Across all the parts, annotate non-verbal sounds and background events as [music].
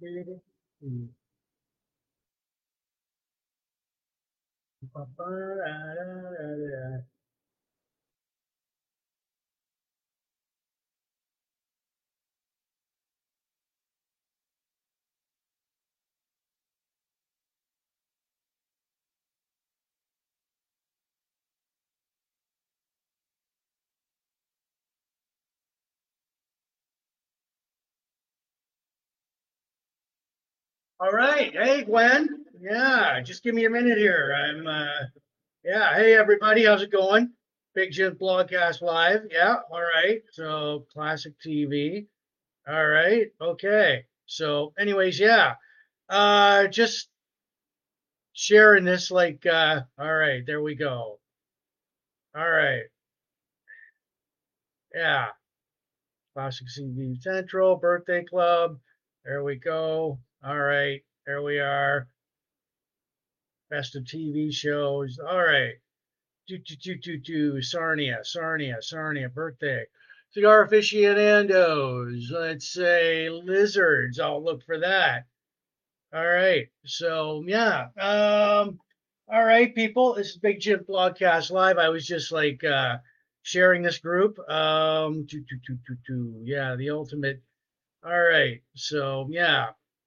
ver eh, papá, ah, ah, All right. Hey, Gwen. Yeah, just give me a minute here. I'm, uh, yeah. Hey, everybody. How's it going? Big Jim Blogcast Live. Yeah. All right. So, classic TV. All right. Okay. So, anyways, yeah. Uh, just sharing this, like, uh, all right. There we go. All right. Yeah. Classic TV Central, Birthday Club. There we go. All right. There we are. Best of TV shows. All right. Do, do, do, do, do. Sarnia, Sarnia, Sarnia, birthday. Cigar aficionados. Let's say lizards. I'll look for that. All right. So, yeah. Um, all right, people. This is Big Jim Blogcast Live. I was just like uh, sharing this group. Um, do, do, do, do, do. Yeah, the ultimate. All right. So, yeah.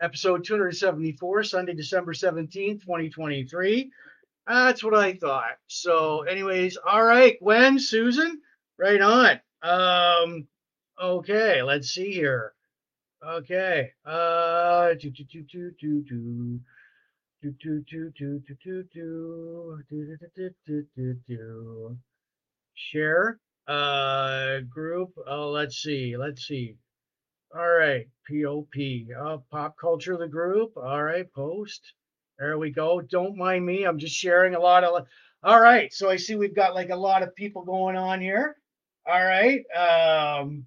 episode 274, Sunday, December 17th, 2023. That's what I thought. So, anyways, all right, Gwen, Susan, right on. Um, okay, let's see here. Okay. Uh, do do do do do. Do do do do do do do do do do do do do. Share. Uh, group. Oh, let's see. Let's see. All right. POP. Uh, pop culture. The group. All right. Post. There we go. Don't mind me. I'm just sharing a lot of. All right. So I see we've got like a lot of people going on here. All right. Um,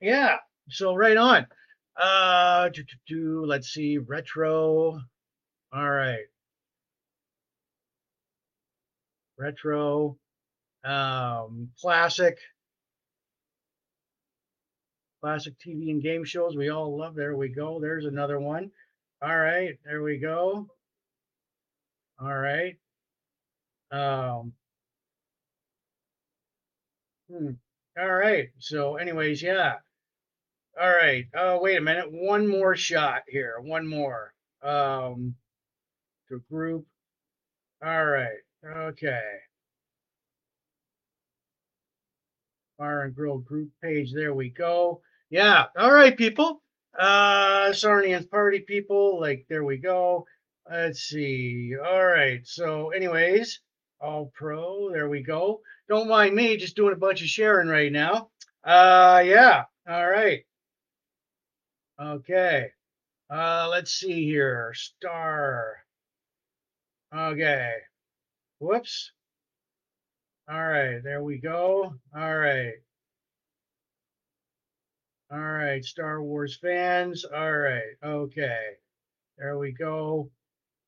yeah. So right on. Uh, do, do, do, let's see. Retro. All right. Retro. Um, classic. Classic TV and game shows we all love. There we go. There's another one. All right. There we go. All right. Um, hmm. All right. So, anyways, yeah. All right. Oh, wait a minute. One more shot here. One more. Um, to group. All right. Okay. Bar and Grill group page. There we go. Yeah. All right, people. Uh, Sarnian's party people. Like, there we go. Let's see. All right. So, anyways, all pro. There we go. Don't mind me, just doing a bunch of sharing right now. Uh, yeah. All right. Okay. Uh, let's see here. Star. Okay. Whoops. All right. There we go. All right. All right. Star Wars fans. All right. Okay. There we go.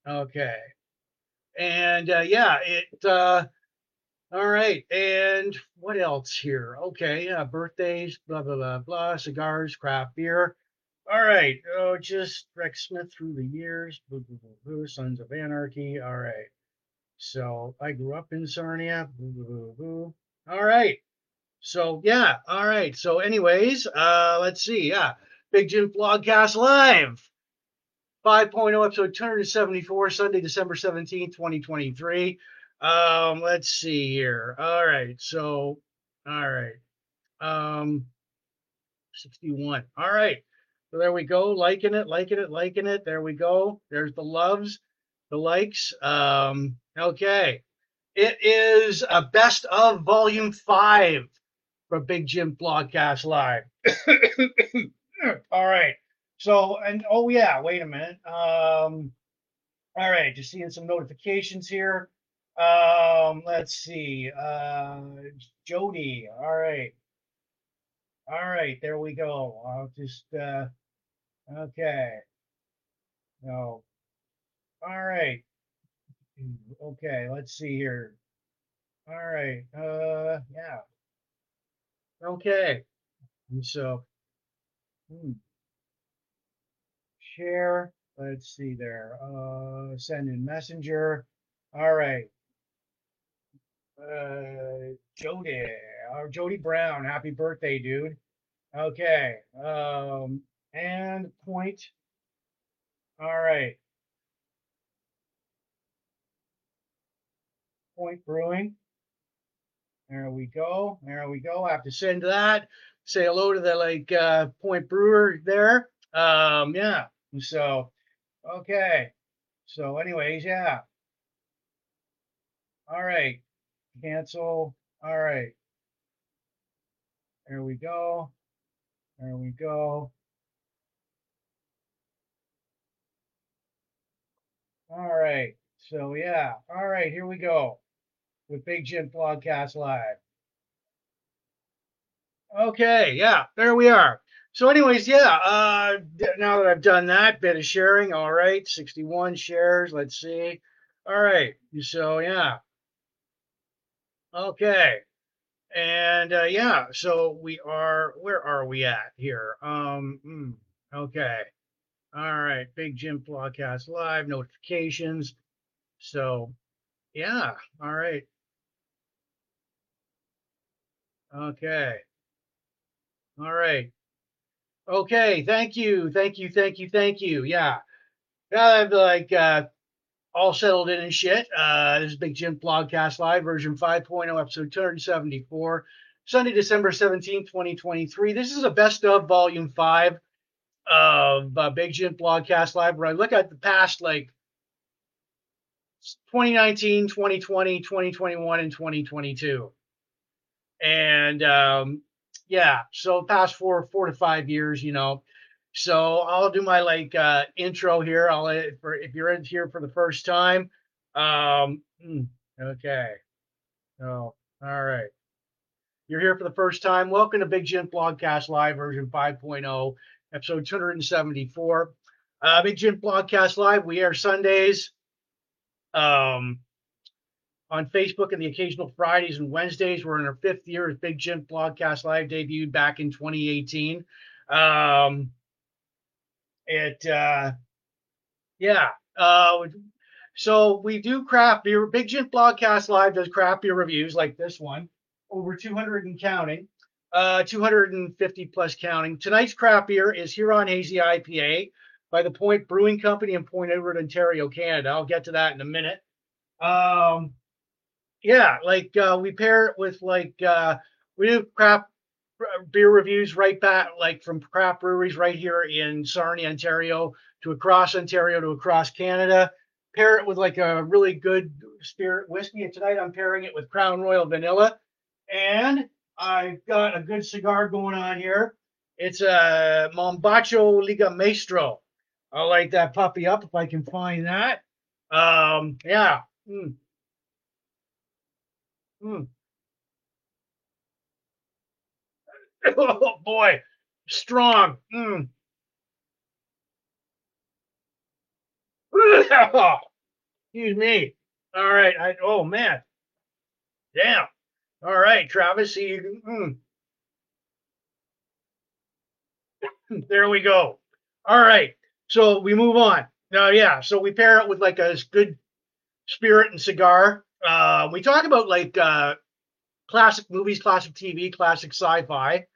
Okay. And uh, yeah, it, uh, all right. And what else here? Okay. Yeah. Birthdays, blah, blah, blah, blah. Cigars, craft beer. All right. Oh, just Rex Smith through the years. Boo, boo, boo, boo. Sons of Anarchy. All right. So I grew up in Sarnia. Boo, boo, boo, boo. All right. So yeah, all right. So anyways, uh let's see. Yeah. Big Jim Blogcast Live. 5.0 episode 274, Sunday, December 17th, 2023. Um, let's see here. All right. So all right. Um 61. All right. So there we go. Liking it, liking it, liking it. There we go. There's the loves, the likes. Um, okay. It is a best of volume five for Big Jim Blogcast Live. [coughs] all right. So, and oh yeah, wait a minute. Um, all right, just seeing some notifications here. Um, let's see. Uh, Jody. All right. All right, there we go. I'll just uh okay. No. All right. Okay, let's see here. All right. Uh yeah. Okay. And so hmm. share. Let's see there. Uh send in messenger. All right. Uh Jody. Or Jody Brown. Happy birthday, dude. Okay. Um and point. All right. Point Brewing. There we go. There we go. I have to send that. Say hello to the like uh, Point Brewer there. Um, yeah. So, okay. So, anyways, yeah. All right. Cancel. All right. There we go. There we go. All right. So yeah. All right. Here we go with Big Jim Blogcast Live. Okay. Yeah. There we are. So, anyways, yeah. Uh, now that I've done that bit of sharing, all right. 61 shares. Let's see. All right. So yeah. Okay. And uh, yeah, so we are. Where are we at here? Um. mm, okay. All right. Big Jim Blogcast Live notifications. So yeah. All right. Okay. All right. Okay. Thank you. Thank you. Thank you. Thank you. Yeah. Now I've like uh, all settled in and shit. Uh, this is Big Jim Blogcast Live, version 5.0, episode 274, Sunday, December 17th, 2023. This is a best of volume five of uh, Big Jim Blogcast Live, where I look at the past like 2019, 2020, 2021, and 2022. And um, yeah, so past four, four to five years, you know. So I'll do my like uh, intro here. I'll for if you're in here for the first time. Um, hmm, okay. So all right. You're here for the first time. Welcome to Big Jim Blogcast Live version 5.0, episode 274. Uh, Big Jim Blogcast Live. We air Sundays um, on Facebook and the occasional Fridays and Wednesdays. We're in our fifth year as Big Jim Blogcast Live, debuted back in 2018. Um, it, uh, yeah. Uh, so we do craft beer. Big Jim Blogcast Live does craft beer reviews like this one, over 200 and counting, uh, 250 plus counting. Tonight's craft beer is Huron Hazy IPA by the Point Brewing Company in Point Edward, Ontario, Canada. I'll get to that in a minute. Um, yeah, like uh, we pair it with like uh, we do craft beer reviews right back, like from craft breweries right here in Sarnia, Ontario, to across Ontario to across Canada. Pair it with like a really good spirit whiskey. And tonight I'm pairing it with Crown Royal Vanilla. And I've got a good cigar going on here. It's a Mombacho Liga Maestro. I'll light that puppy up if I can find that. Um, yeah. Mm. Mm. [laughs] oh boy, strong. Mm. [laughs] Excuse me. All right. I oh man. Damn. All right, Travis. See you. Mm. [laughs] there we go. All right. So we move on. Now, yeah. So we pair it with like a good spirit and cigar. Uh, we talk about like uh, classic movies, classic TV, classic sci-fi,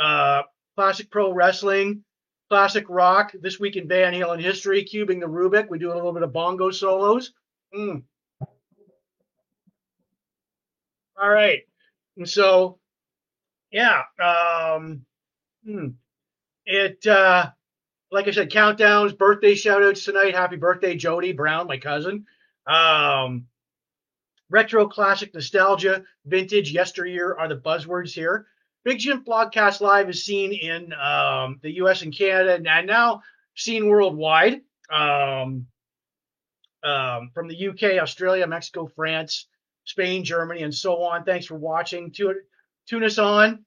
uh, classic pro wrestling, classic rock. This week in Van Halen history, cubing the Rubik. We do a little bit of bongo solos. Mm. All right. And so, yeah, um, hmm. it, uh, like I said, countdowns, birthday shout outs tonight. Happy birthday, Jody Brown, my cousin. Um, retro classic nostalgia, vintage yesteryear are the buzzwords here. Big Jim Blogcast Live is seen in um, the US and Canada and now seen worldwide um, um, from the UK, Australia, Mexico, France, Spain, Germany, and so on. Thanks for watching. Tune, us on,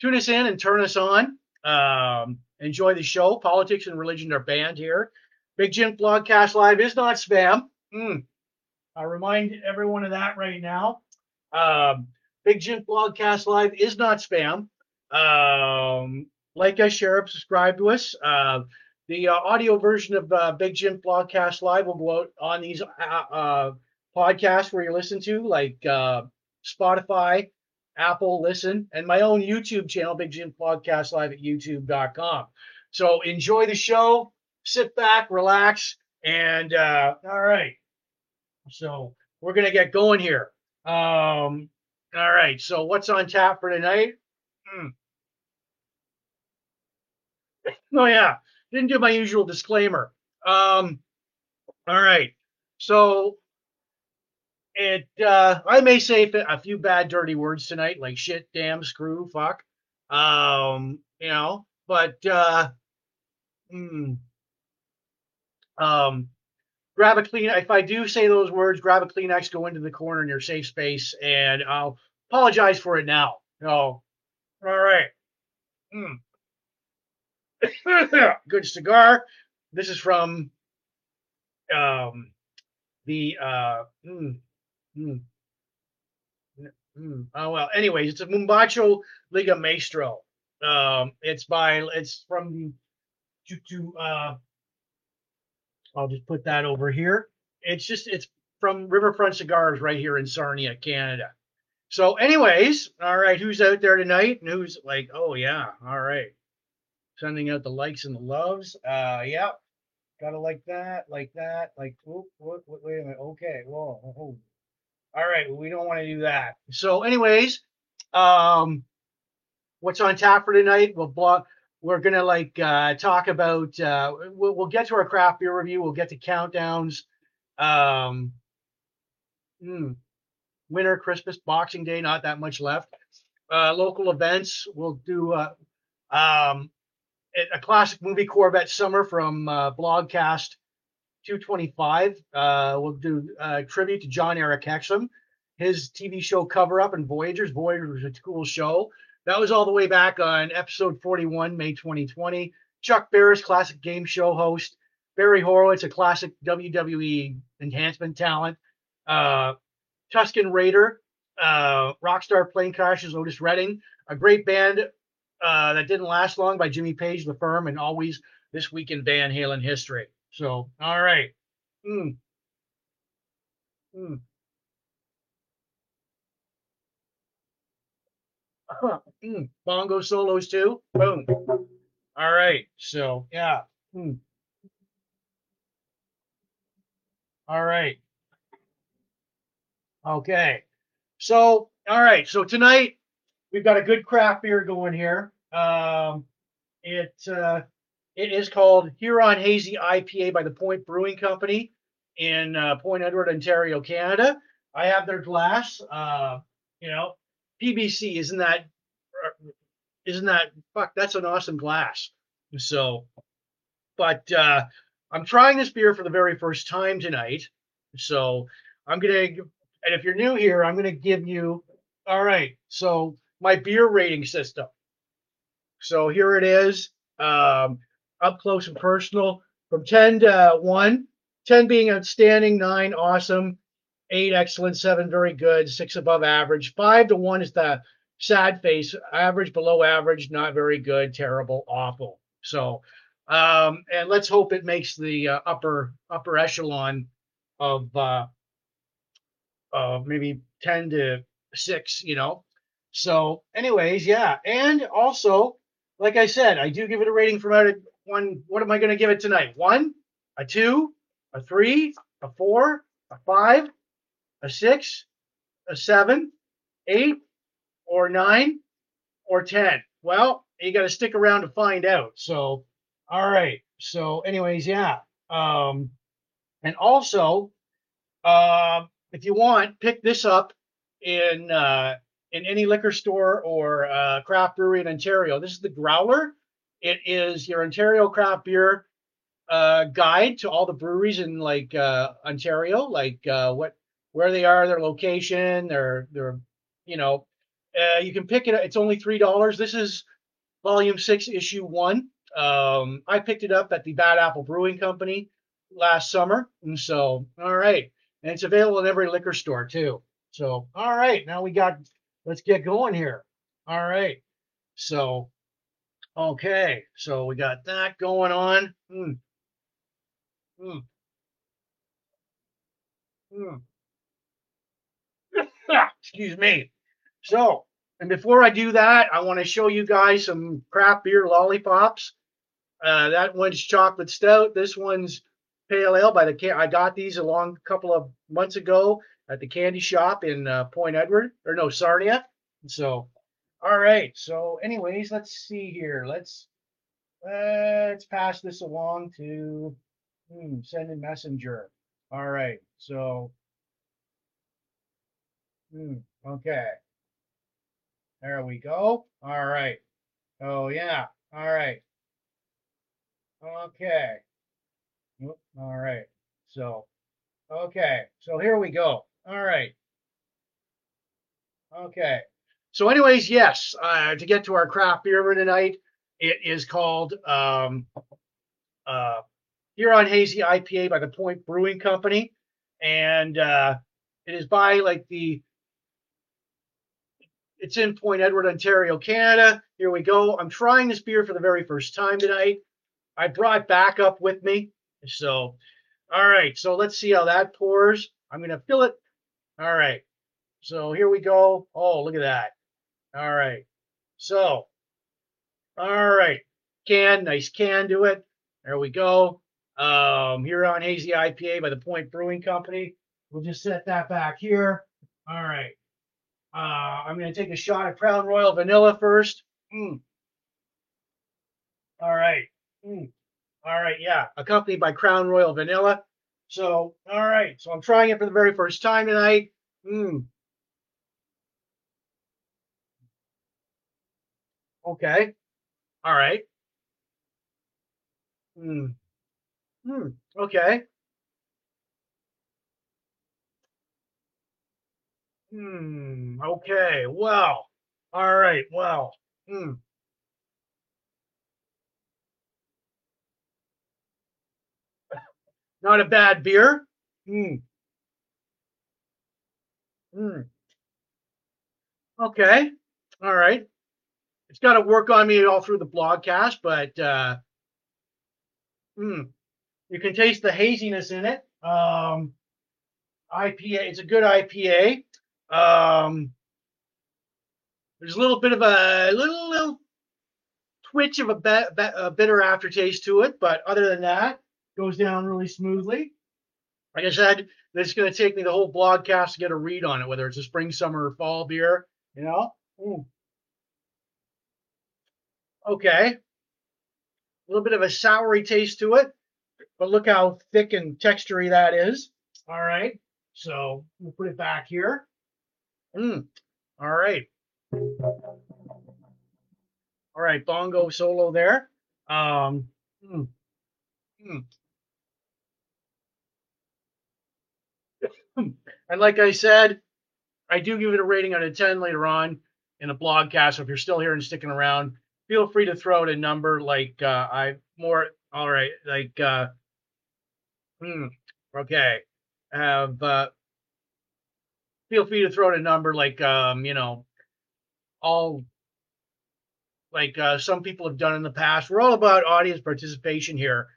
tune us in, and turn us on. Um, enjoy the show. Politics and religion are banned here. Big Jim Blogcast Live is not spam. Mm. I'll remind everyone of that right now. Um, Big Jim Blogcast Live is not spam. Um, like us, share up, subscribe to us. Uh, the uh, audio version of uh, Big Jim Blogcast Live will go out on these uh, uh, podcasts where you listen to, like uh, Spotify, Apple, Listen, and my own YouTube channel, Big Jim Blogcast Live at youtube.com. So enjoy the show, sit back, relax, and all right. So we're gonna get going here. Um, all right. So what's on tap for tonight? Hmm. [laughs] Oh yeah, didn't do my usual disclaimer. Um, all right. So it uh, I may say a few bad dirty words tonight, like shit, damn, screw, fuck. Um, you know, but uh, hmm. um, grab a clean. If I do say those words, grab a Kleenex, go into the corner in your safe space, and I'll apologize for it now. No, all right. Mm. [coughs] Good cigar. This is from um, the uh, mm, mm, oh well. Anyways, it's a Mombacho Liga Maestro. Um, it's by it's from to, to uh, I'll just put that over here. It's just it's from Riverfront Cigars right here in Sarnia, Canada. So, anyways, all right, who's out there tonight and who's like, oh yeah, all right, sending out the likes and the loves. Uh, yeah, gotta like that, like that, like. Whoop, whoop, wait, a minute. Okay, whoa. All right, we don't want to do that. So, anyways, um, what's on tap for tonight? We'll block we're gonna like uh, talk about. Uh, we'll, we'll get to our craft beer review. We'll get to countdowns. Um, hmm, winter, Christmas, Boxing Day. Not that much left. Uh, local events. We'll do uh, um, a classic movie Corvette Summer from uh, Blogcast 225. Uh, we'll do a tribute to John Eric Hexum, his TV show Cover Up and Voyagers. Voyagers was a cool show. That was all the way back on episode 41, May 2020. Chuck Barris, classic game show host. Barry Horowitz, a classic WWE enhancement talent. Uh, Tusken Raider, uh, Rockstar Plane Crashes, Otis Redding, a great band uh, that didn't last long by Jimmy Page, The Firm, and always this week in Van Halen history. So, all right. Mm. Mm. [laughs] mm, bongo solos too. Boom. All right. So yeah. Mm. All right. Okay. So all right. So tonight we've got a good craft beer going here. Um, it uh, it is called Huron Hazy IPA by the Point Brewing Company in uh, Point Edward, Ontario, Canada. I have their glass. Uh, you know, PBC, isn't that isn't that fuck? That's an awesome glass. So, but uh, I'm trying this beer for the very first time tonight. So I'm gonna, and if you're new here, I'm gonna give you. All right. So my beer rating system. So here it is, um, up close and personal, from 10 to 1. 10 being outstanding, 9 awesome, 8 excellent, 7 very good, 6 above average, 5 to 1 is the sad face, average, below average, not very good, terrible, awful. So, um, and let's hope it makes the uh, upper upper echelon of uh, uh, maybe 10 to six, you know. So, anyways, yeah. And also, like I said, I do give it a rating from out of one. What am I going to give it tonight? One, a two, a three, a four, a five, a six, a seven, eight, or nine, or 10. Well, you got to stick around to find out. So, all right. So, anyways, yeah. Um, and also, uh, if you want, pick this up in uh, in any liquor store or uh, craft brewery in Ontario. This is the Growler. It is your Ontario craft beer uh, guide to all the breweries in like uh, Ontario, like uh, what where they are, their location, their their you know. Uh, you can pick it. It's only three dollars. This is volume six, issue one. Um, I picked it up at the Bad Apple Brewing Company last summer, and so all right, and it's available in every liquor store too. So all right, now we got. Let's get going here. All right, so okay, so we got that going on. Hmm. Hmm. Hmm. Excuse me. So, and before I do that, I want to show you guys some craft beer lollipops. Uh, that one's chocolate stout. This one's pale ale by the can. I got these along a long couple of months ago at the candy shop in uh, Point Edward, or no, Sarnia. So, all right. So, anyways, let's see here. Let's let's pass this along to hmm, send a messenger. All right. So, hmm, okay. There we go. All right. Oh yeah. All right. Okay. All right. So, okay. So here we go. All right. Okay. So, anyways, yes, uh, to get to our craft beer for tonight, it is called um, uh, Huron Hazy IPA by the Point Brewing Company, and uh, it is by like the. It's in Point Edward, Ontario, Canada. Here we go. I'm trying this beer for the very first time tonight. I brought backup with me. So, all right. So let's see how that pours. I'm going to fill it. All right. So here we go. Oh, look at that. All right. So, all right. Can, nice can do it. There we go. Um, Huron Hazy IPA by the Point Brewing Company. We'll just set that back here. All right. Uh, I'm going to take a shot of Crown Royal Vanilla first. Mm. All right. Mm. All right. Yeah. Accompanied by Crown Royal Vanilla. So, all right. So I'm trying it for the very first time tonight. Mm. Okay. All right. Hmm. Hmm. Okay. Hmm. Okay. Well. All right. Well. Hmm. [laughs] Not a bad beer. Hmm. Hmm. Okay. All right. It's got to work on me all through the blogcast, but uh, hmm, you can taste the haziness in it. Um, IPA. It's a good IPA. Um, there's a little bit of a little little twitch of a, be- be- a bitter aftertaste to it, but other than that, goes down really smoothly. Like I said, this is going to take me the whole blogcast to get a read on it, whether it's a spring, summer, or fall beer. You know. Mm. Okay. A little bit of a soury taste to it, but look how thick and textury that is. All right. So we'll put it back here. Mm. All right. All right, bongo solo there. Um, mm, mm. and like I said, I do give it a rating out of 10 later on in the blogcast. So if you're still here and sticking around, feel free to throw out a number like uh, I more all right, like uh, hmm, okay. Have uh, feel free to throw out a number like um, you know, all like uh, some people have done in the past. We're all about audience participation here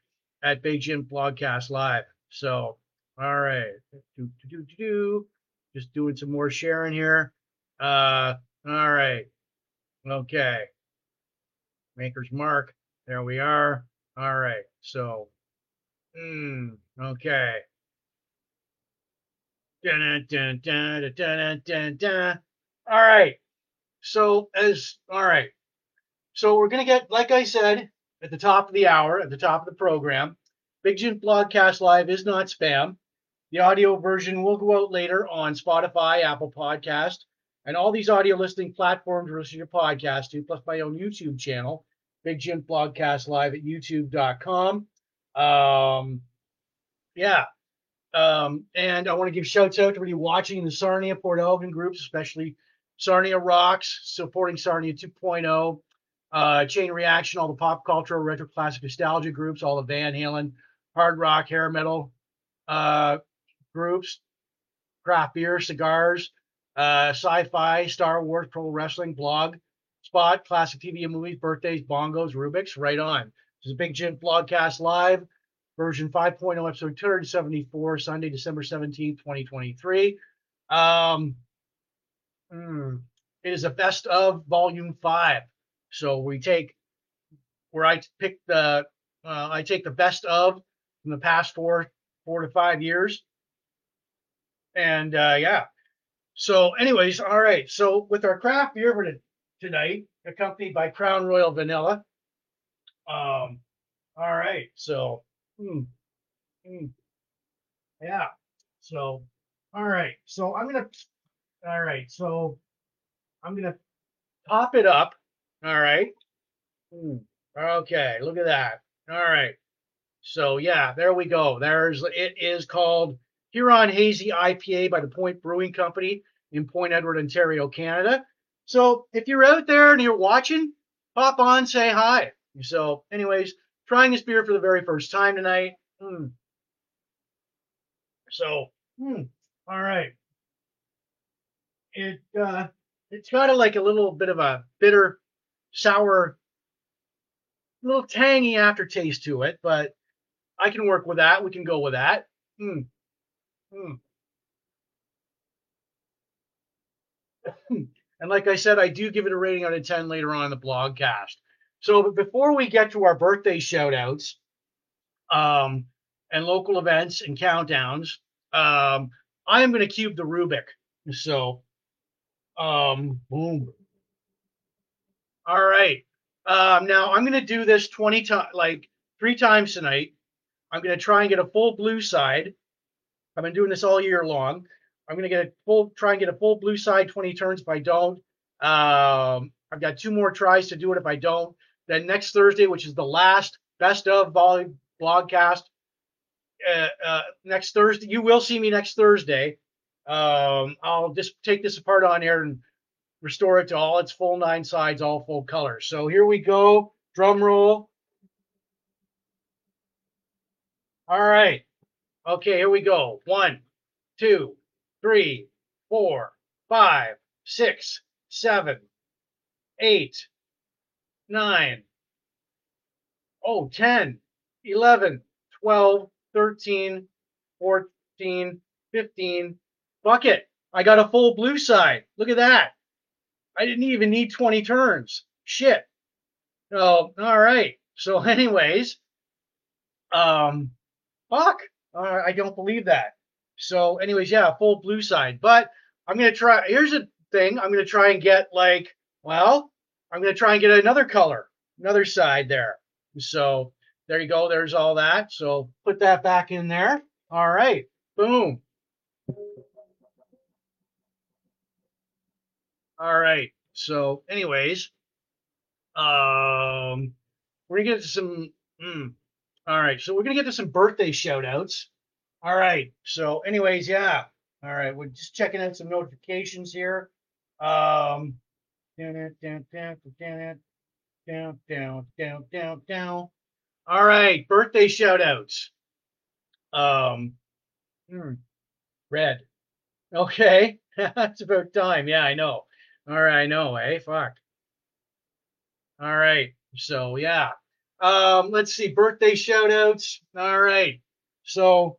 at Big Jim Blogcast Live. So, all right, do, do, do, do, just doing some more sharing here. Uh, all right. Okay. Maker's Mark. There we are. All right. So, mm, okay. Dun, dun, dun. All right. So, as all right. So, we're to get, like I said, at the top of the hour, at the top of the program, Big Jim Blogcast Live is not spam. The audio version will go out later on Spotify, Apple Podcast, and all these audio listening platforms to listen to your podcast to, plus my own YouTube channel, Big Jim Blogcast Live at youtube.com. Um, yeah. Um, and I want to give shouts out to everybody watching the Sarnia Port Elgin groups, especially Sarnia Rocks, supporting Sarnia 2.0, uh, Chain Reaction, all the pop culture, retro classic nostalgia groups, all the Van Halen, hard rock, hair metal uh, groups, craft beer, cigars, uh, sci-fi, Star Wars, pro wrestling, blog, spot, classic TV and movies, birthdays, bongos, Rubik's, right on. This is a Big Jim Blogcast Live, version 5.0, episode 274, Sunday, December 17th, 2023. Um, mm, it is a best of volume five. So we take where I pick the uh, I take the best of from the past four four to five years, and uh, yeah. So, anyways, all right. So with our craft beer tonight, accompanied by Crown Royal Vanilla. Um, all right. So, mm, mm, yeah. So, all right. So I'm gonna. All right. So I'm gonna top it up all right. Hmm. Okay, look at that. All right. So yeah, there we go. There's it is called Huron Hazy IPA by the Point Brewing Company in Point Edward, Ontario, Canada. So if you're out there and you're watching, pop on, say hi. So, anyways, trying this beer for the very first time tonight. Hmm. So, hmm. all right. It uh, it's got a, like a little bit of a bitter sour, little tangy aftertaste to it, but I can work with that. We can go with that. Mm. Mm. [laughs] and like I said, I do give it a rating out of 10 later on in the blogcast. So before we get to our birthday shout outs um, and local events and countdowns, um, I am going to cube the Rubik. So, um, boom. All right. Um, now I'm going to do this 20 times, like three times tonight. I'm going to try and get a full blue side. I've been doing this all year long. I'm going to get a full, try and get a full blue side 20 turns. If I don't, um, I've got two more tries to do it. If I don't, then next Thursday, which is the last best of volley blogcast, uh, uh, next Thursday, you will see me next Thursday. Um, I'll just take this apart on air and restore it to all its full nine sides, all full colors. So here we go. Drum roll. All right. Okay, here we go. One, two, three, four, five, six, seven, eight, nine, oh, 10, 11, 12, 13, 14, 15. Bucket. I got a full blue side. Look at that. I didn't even need 20 turns. Shit. Oh, all right. So, [laughs] anyways, um, fuck. Uh, I don't believe that. So, anyways, yeah, full blue side. But I'm gonna try. Here's a thing. I'm gonna try and get like, well, I'm gonna try and get another color, another side there. So there you go. There's all that. So put that back in there. All right. Boom. All right. So, anyways, um, we're gonna get to some. Mm, all right. So we're gonna get to some birthday shout outs. All right. So, anyways, yeah. All right. We're just checking out some notifications here. Um, down, down, down, down, down, down, down, down, down. All right. Birthday shout outs. Um, hmm, red. Okay. [laughs] That's about time. Yeah, I know. All right, I know, eh? Fuck. All right. So yeah. Um, let's see, birthday shout outs. All right. So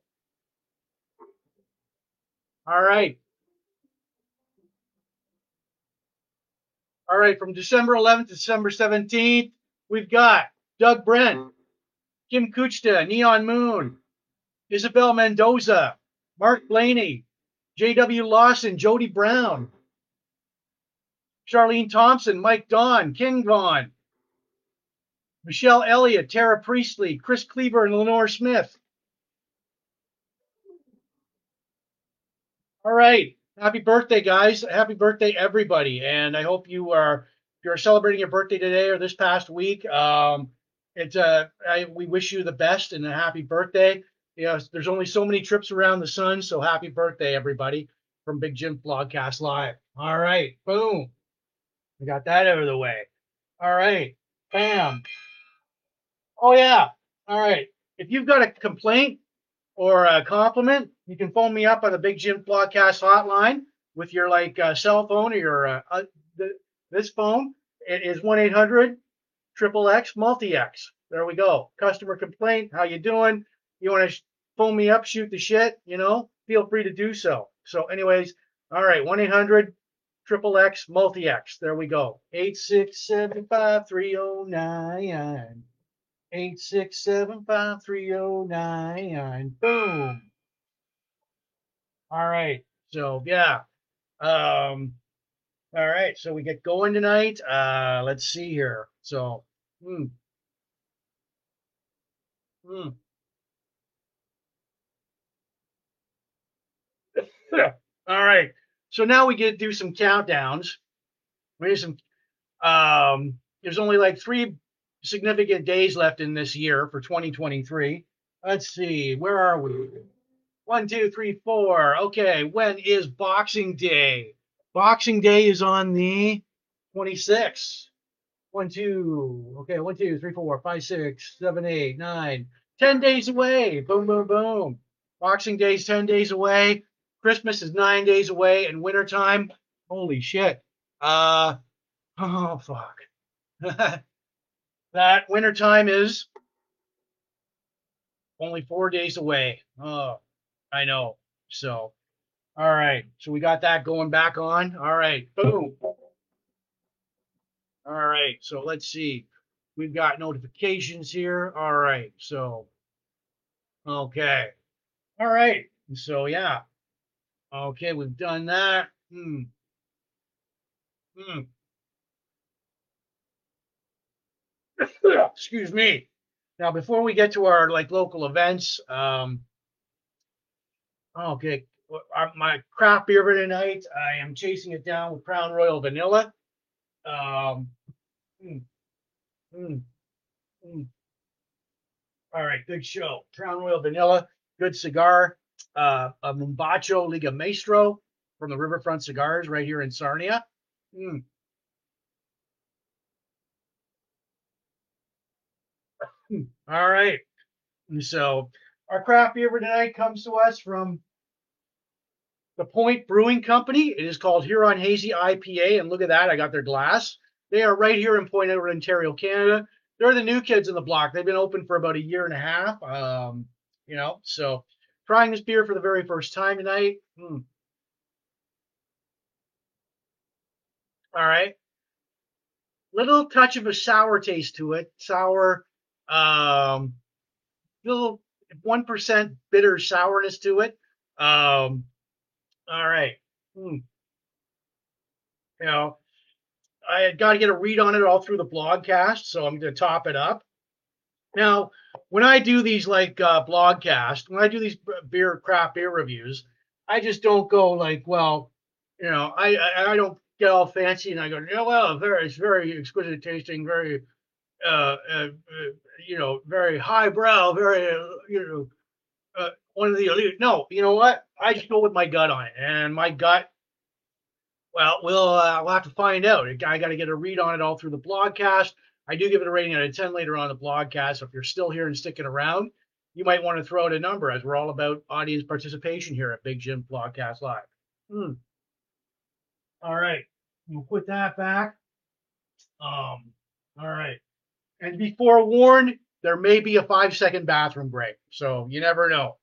all right. All right, from December 11th to December 17th, we've got Doug Brent, Kim Kuchta, Neon Moon, Isabel Mendoza, Mark Blaney, J.W. Lawson, Jody Brown, Charlene Thompson, Mike Don, King Vaughn, Michelle Elliott, Tara Priestley, Chris Cleaver, and Lenore Smith. All right. Happy birthday, guys. Happy birthday, everybody. And I hope you are if you're celebrating your birthday today or this past week. Um, it's uh I, we wish you the best and a happy birthday. You know, there's only so many trips around the sun, so happy birthday, everybody, from Big Jim Blogcast Live. All right, boom. We got that out of the way. All right, bam. Oh yeah. All right. If you've got a complaint or a compliment, you can phone me up on the Big Jim Blogcast hotline with your like uh, cell phone or your uh, uh, th- this phone. It is one eight hundred triple X multi X. There we go. Customer complaint. How you doing? You want to sh- phone me up, shoot the shit? You know, feel free to do so. So, anyways, all right, one eight hundred triple X multi X. There we go. Eight six seven five three zero nine. Eight six seven five three zero nine. Boom. All right. So yeah. Um. All right. So we get going tonight. Uh. Let's see here. So. Hmm. Hmm. [laughs] All right. So now we get to do some countdowns. We do some. Um. There's only like three significant days left in this year for 2023. Let's see. Where are we? One, two, three, four. Okay. When is Boxing Day? Boxing Day is on the 26th. One, two. Okay. one, two, three, four, five, six, seven, eight, nine, ten days away. Boom, boom, boom. Boxing Day's 10 days away. Christmas is nine days away. And wintertime, holy shit. Uh, [laughs] oh, fuck. [laughs] that wintertime is only four days away. Oh, I know. So, all right. So we got that going back on. All right. Boom. All right. So let's see. We've got notifications here. All right. So, okay. All right. So, yeah. Okay. We've done that. Hmm. Hmm. [laughs] Excuse me. Now, before we get to our like local events, um, okay, my craft beer tonight, I am chasing it down with Crown Royal Vanilla. Um, mm, mm, mm. All right, good show. Crown Royal Vanilla, good cigar. Uh, a Mombacho Liga Maestro from the Riverfront Cigars right here in Sarnia. Mm. All right. And so our craft beer tonight comes to us from the Point Brewing Company. It is called Huron Hazy IPA. And look at that. I got their glass. They are right here in Point Edward, Ontario, Canada. They're the new kids in the block. They've been open for about a year and a half. Um, you know, so trying this beer for the very first time tonight. Hmm. All right. Little touch of a sour taste to it. Sour, um, little one percent bitter sourness to it. Um, all right. Hmm. You know, I got to get a read on it all through the blogcast, so I'm going to top it up. Now, when I do these like uh, blogcast, when I do these beer craft beer reviews, I just don't go like, well, you know, I I, I don't get all fancy and I go, yeah, well, very it's very exquisite tasting, very uh, uh, uh you know, very highbrow, very uh, you know, one of the elite. No, you know what? I just go with my gut on it, and my gut. Well, we'll uh, we'll have to find out. I got to get a read on it all through the blogcast. I do give it a rating out of 10 later on the blogcast. So if you're still here and sticking around, you might want to throw out a number as we're all about audience participation here at Big Jim Blogcast Live. Hmm. All right. We'll put that back. Um, all right. And be forewarned, there may be a five second bathroom break. So you never know.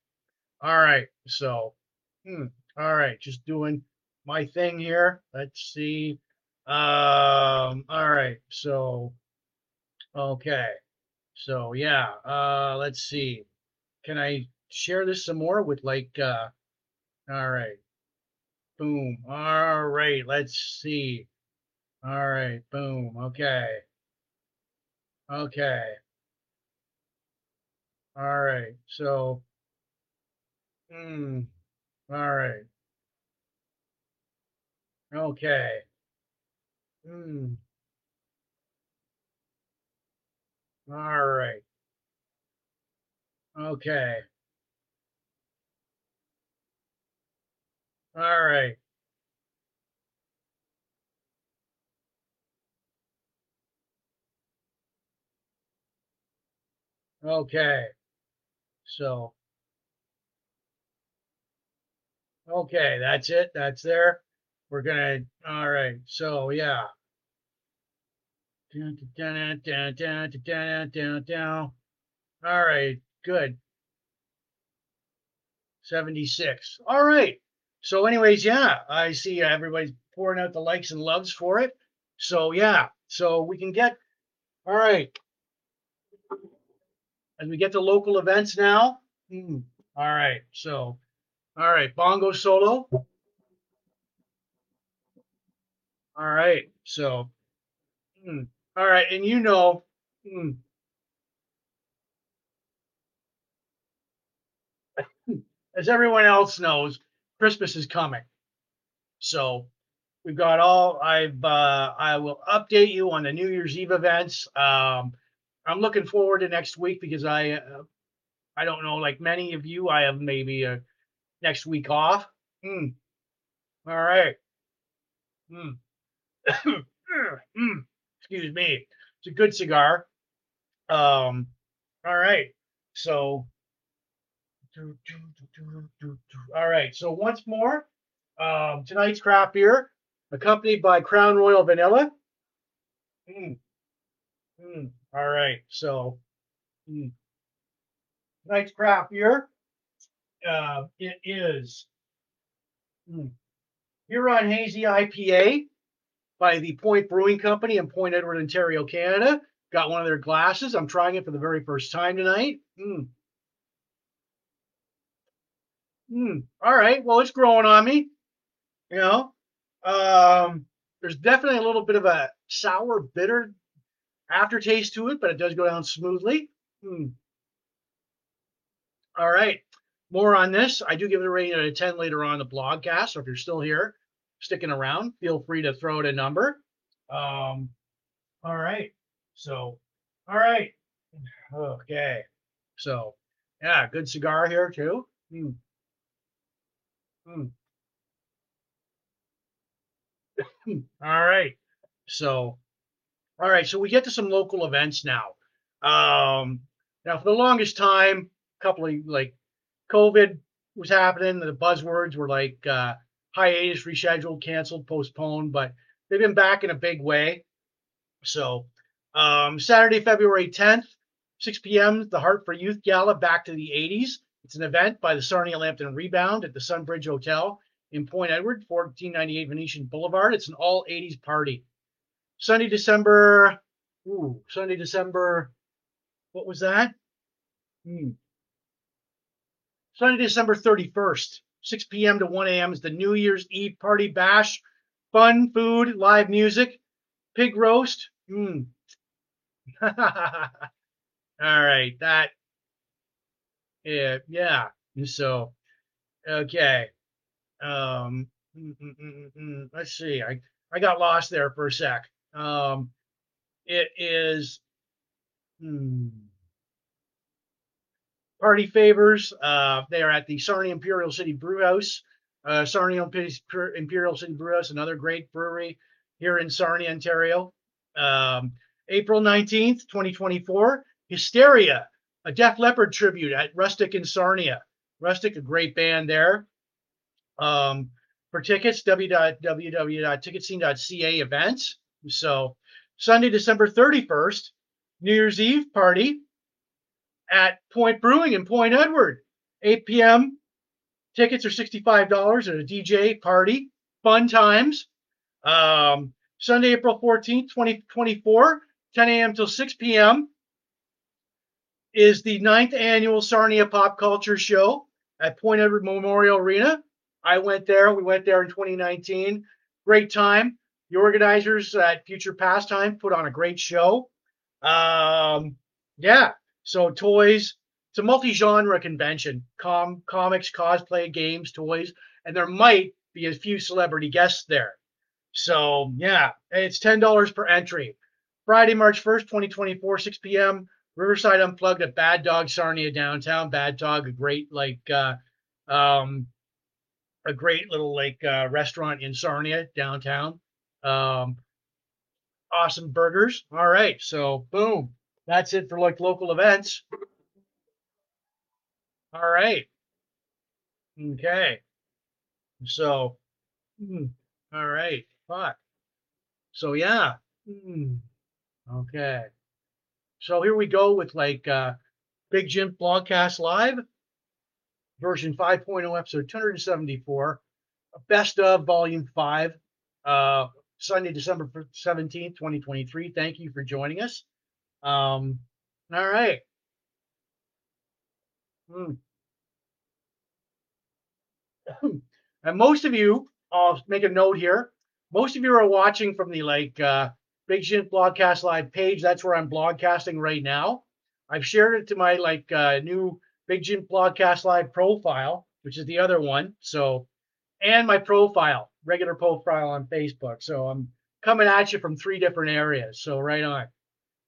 All right. So, hmm. all right. Just doing my thing here. Let's see. Um, all right. So, okay. So yeah, uh, let's see. Can I share this some more with like, uh, all right. Boom. All right. Let's see. All right. Boom. Okay. Okay. All right. So, hmm. All right. Okay. Hmm. All right. Okay. All right. Okay. So, okay, that's it. That's there. We're gonna, all right. So, yeah. Dun, dun, dun, dun, dun, dun, dun. All right, good. 76. All right. So, anyways, yeah, I see everybody's pouring out the likes and loves for it. So, yeah, so we can get, all right. As we get to local events now. Hmm. All right. So, all right, bongo solo. All right. So, hmm. all right, and you know, hmm, as everyone else knows, Christmas is coming. So we've got all. I've uh, I will update you on the New Year's Eve events. Um, I'm looking forward to next week because I uh, I don't know, like many of you, I have maybe a next week off. Hmm. All right. Hmm. [coughs] Hmm. Excuse me. It's a good cigar. Um. All right. So. All right. So once more, um, tonight's craft beer, accompanied by Crown Royal Vanilla. Mm, mm. All right. So mm. tonight's craft beer, uh, it is mm, Huron Hazy IPA by the Point Brewing Company in Point Edward, Ontario, Canada. Got one of their glasses. I'm trying it for the very first time tonight. Mm. Mm. All right. Well, it's growing on me. You know, um, there's definitely a little bit of a sour, bitter aftertaste to it, but it does go down smoothly. Mm. All right. More on this. I do give it a rating out of 10 later on the blogcast. So if you're still here, sticking around, feel free to throw it a number. Um, all right. So, all right. Okay. So, yeah, good cigar here too. Mm. Mm. [laughs] All right. So, all right. So we get to some local events now. Um, now, for the longest time, a couple of like COVID was happening. The buzzwords were like uh, hiatus, rescheduled, canceled, postponed, but they've been back in a big way. So, um, Saturday, February 10th, 6 p.m., the Heart for Youth Gala back to the 80s. It's an event by the Sarnia Lambton Rebound at the Sunbridge Hotel in Point Edward, 1498 Venetian Boulevard. It's an all 80s party. Sunday, December, ooh, Sunday, December, what was that? Hmm. Sunday, December 31st, 6 p.m. to 1 a.m. is the New Year's Eve party bash. Fun, food, live music, pig roast. Hmm. [laughs] All right, that, yeah, yeah. So, okay. Um, mm, mm, mm, mm, let's see. I I got lost there for a sec. Um, it is hmm, party favors. Uh, they are at the Sarnia Imperial City Brewhouse. Uh, Sarnia Imperial City Brewhouse, another great brewery here in Sarnia, Ontario. Um, April 19th, 2024, Hysteria, a Def Leppard tribute at Rustic in Sarnia. Rustic, a great band there. Um, for tickets, www.ticketscene.ca events. So Sunday, December 31st, New Year's Eve party at Point Brewing in Point Edward, 8 p.m. Tickets are $65 at a DJ party. Fun times. Um, Sunday, April 14th, 2024, 10 a.m. till 6 p.m. is the ninth annual Sarnia Pop Culture Show at Point Edward Memorial Arena. I went there. We went there in 2019. Great time. The organizers at Future Pastime put on a great show. Um, yeah. So toys. It's a multi-genre convention. Com, comics, cosplay, games, toys, and there might be a few celebrity guests there. So yeah, it's ten dollars per entry. Friday, March 1st, 2024, 6 p.m. Riverside Unplugged at Bad Dog Sarnia downtown. Bad Dog, a great like uh, um, a great little like uh, restaurant in Sarnia downtown. Um, awesome burgers. All right, so boom, that's it for like local events. All right. Okay. So, hmm, all right. Fuck. So yeah. Hmm, okay. So here we go with like uh, Big Jim Blogcast Live, version 5.0, episode 274, best of volume 5, uh, Sunday, December 17th, 2023. Thank you for joining us. Um, all right. Hmm. [clears throat] and most of you, I'll make a note here. Most of you are watching from the like uh, Big Jim Blogcast Live page. That's where I'm blogcasting right now. I've shared it to my like uh, new Big Jim Blogcast Live profile, which is the other one. So, and my profile, regular profile on Facebook. So I'm coming at you from three different areas. So right on.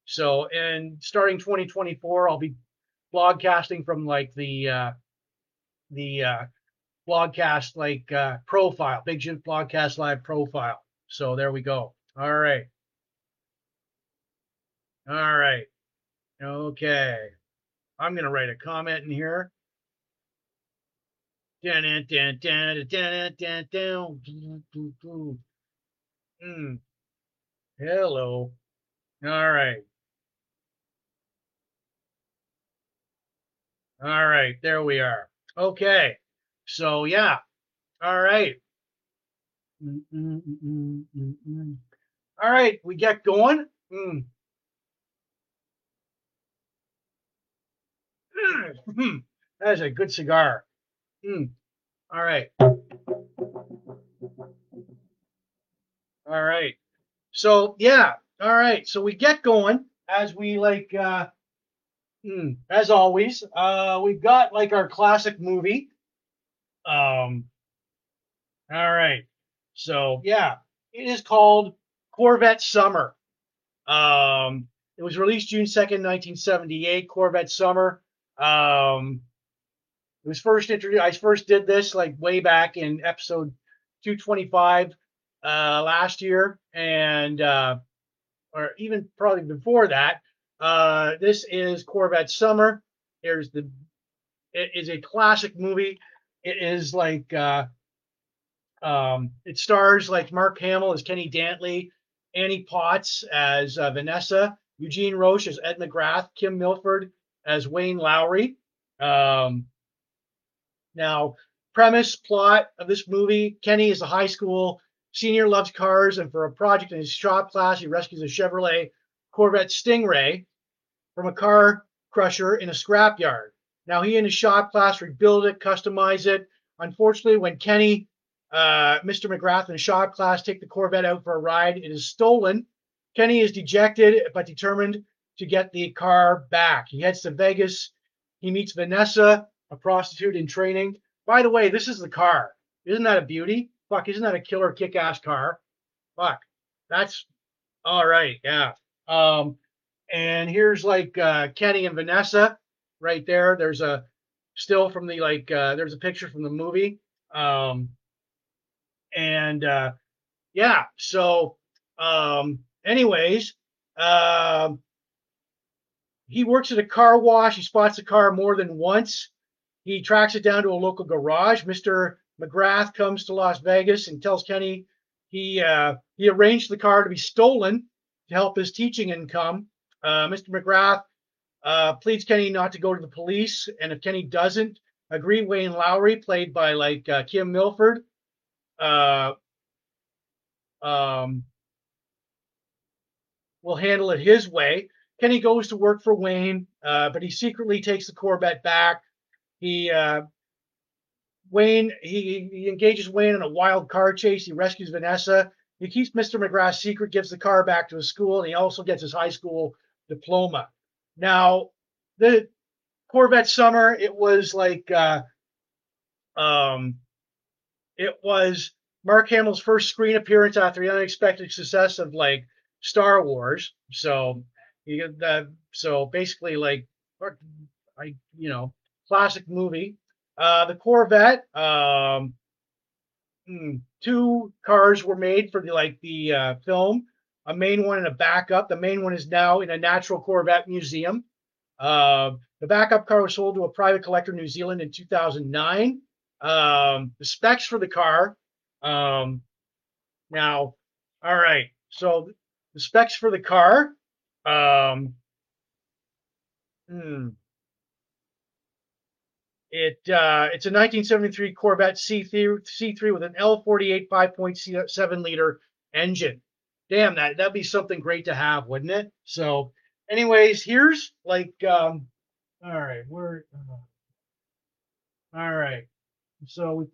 So, and starting 2024, I'll be blogcasting from like the uh, the uh, blogcast like uh, profile, Big Jim Blogcast Live profile. So there we go. All right. All right. Okay. I'm to write a comment in here. Mm. Hello. All right. All right. There we are. Okay. So, yeah. All right. All right. We get going. Mm. Mm. That is a good cigar. Mm. All right. All right. So yeah. All right. So we get going as we like. uh mm, As always, uh we've got like our classic movie. Um. All right. So yeah, it is called Corvette Summer. Um. It was released June 2nd, 1978. Corvette Summer. Um, it was first introduced. I first did this like way back in episode 225 uh, last year, and uh, or even probably before that. Uh, this is Corvette Summer. Here's the. It is a classic movie. It is like. Uh, um, it stars like Mark Hamill as Kenny Dantley, Annie Potts as uh, Vanessa, Eugene Roche as Ed McGrath, Kim Milford as Wayne Lowry. Um, now, premise, plot of this movie Kenny is a high school senior, loves cars, and for a project in his shop class, he rescues a Chevrolet Corvette Stingray from a car crusher in a scrapyard. Now, he and his shop class rebuild it, customize it. Unfortunately, when Kenny, uh, Mr. McGrath, and shop class take the Corvette out for a ride, it is stolen. Kenny is dejected but determined to get the car back. He heads to Vegas. He meets Vanessa, a prostitute in training. By the way, this is the car. Isn't that a beauty? Fuck, isn't that a killer kick ass car? Fuck. That's all right. Yeah. Um, and here's like uh, Kenny and Vanessa right there. There's a still from the like uh, there's a picture from the movie. Um, and uh, yeah, so um, anyways, um, he works at a car wash. He spots the car more than once. He tracks it down to a local garage. Mr. McGrath comes to Las Vegas and tells Kenny he uh, he arranged the car to be stolen to help his teaching income. Uh, Mr. McGrath uh, pleads Kenny not to go to the police, and if Kenny doesn't agree, Wayne Lowry, played by like uh, Kim Milford, uh, um, will handle it his way. Kenny goes to work for Wayne, uh, but he secretly takes the Corvette back. He uh, Wayne he, he engages Wayne in a wild car chase. He rescues Vanessa. He keeps Mr. McGrath's secret, gives the car back to his school, and he also gets his high school diploma. Now, the Corvette Summer, it was like uh, um, it was Mark Hamill's first screen appearance after the unexpected success of like Star Wars. So you that. So basically, like I, you know, classic movie. Uh, the Corvette. Um, hmm, two cars were made for the like the uh, film. A main one and a backup. The main one is now in a natural Corvette museum. Uh, the backup car was sold to a private collector in New Zealand in 2009. Um, the specs for the car. Um, now, all right. So the specs for the car. Um, hmm. It uh, it's a 1973 Corvette C3 C3 with an L48 5.7 liter engine. Damn, that that'd be something great to have, wouldn't it? So, anyways, here's like, um, all right, we're uh, all right. So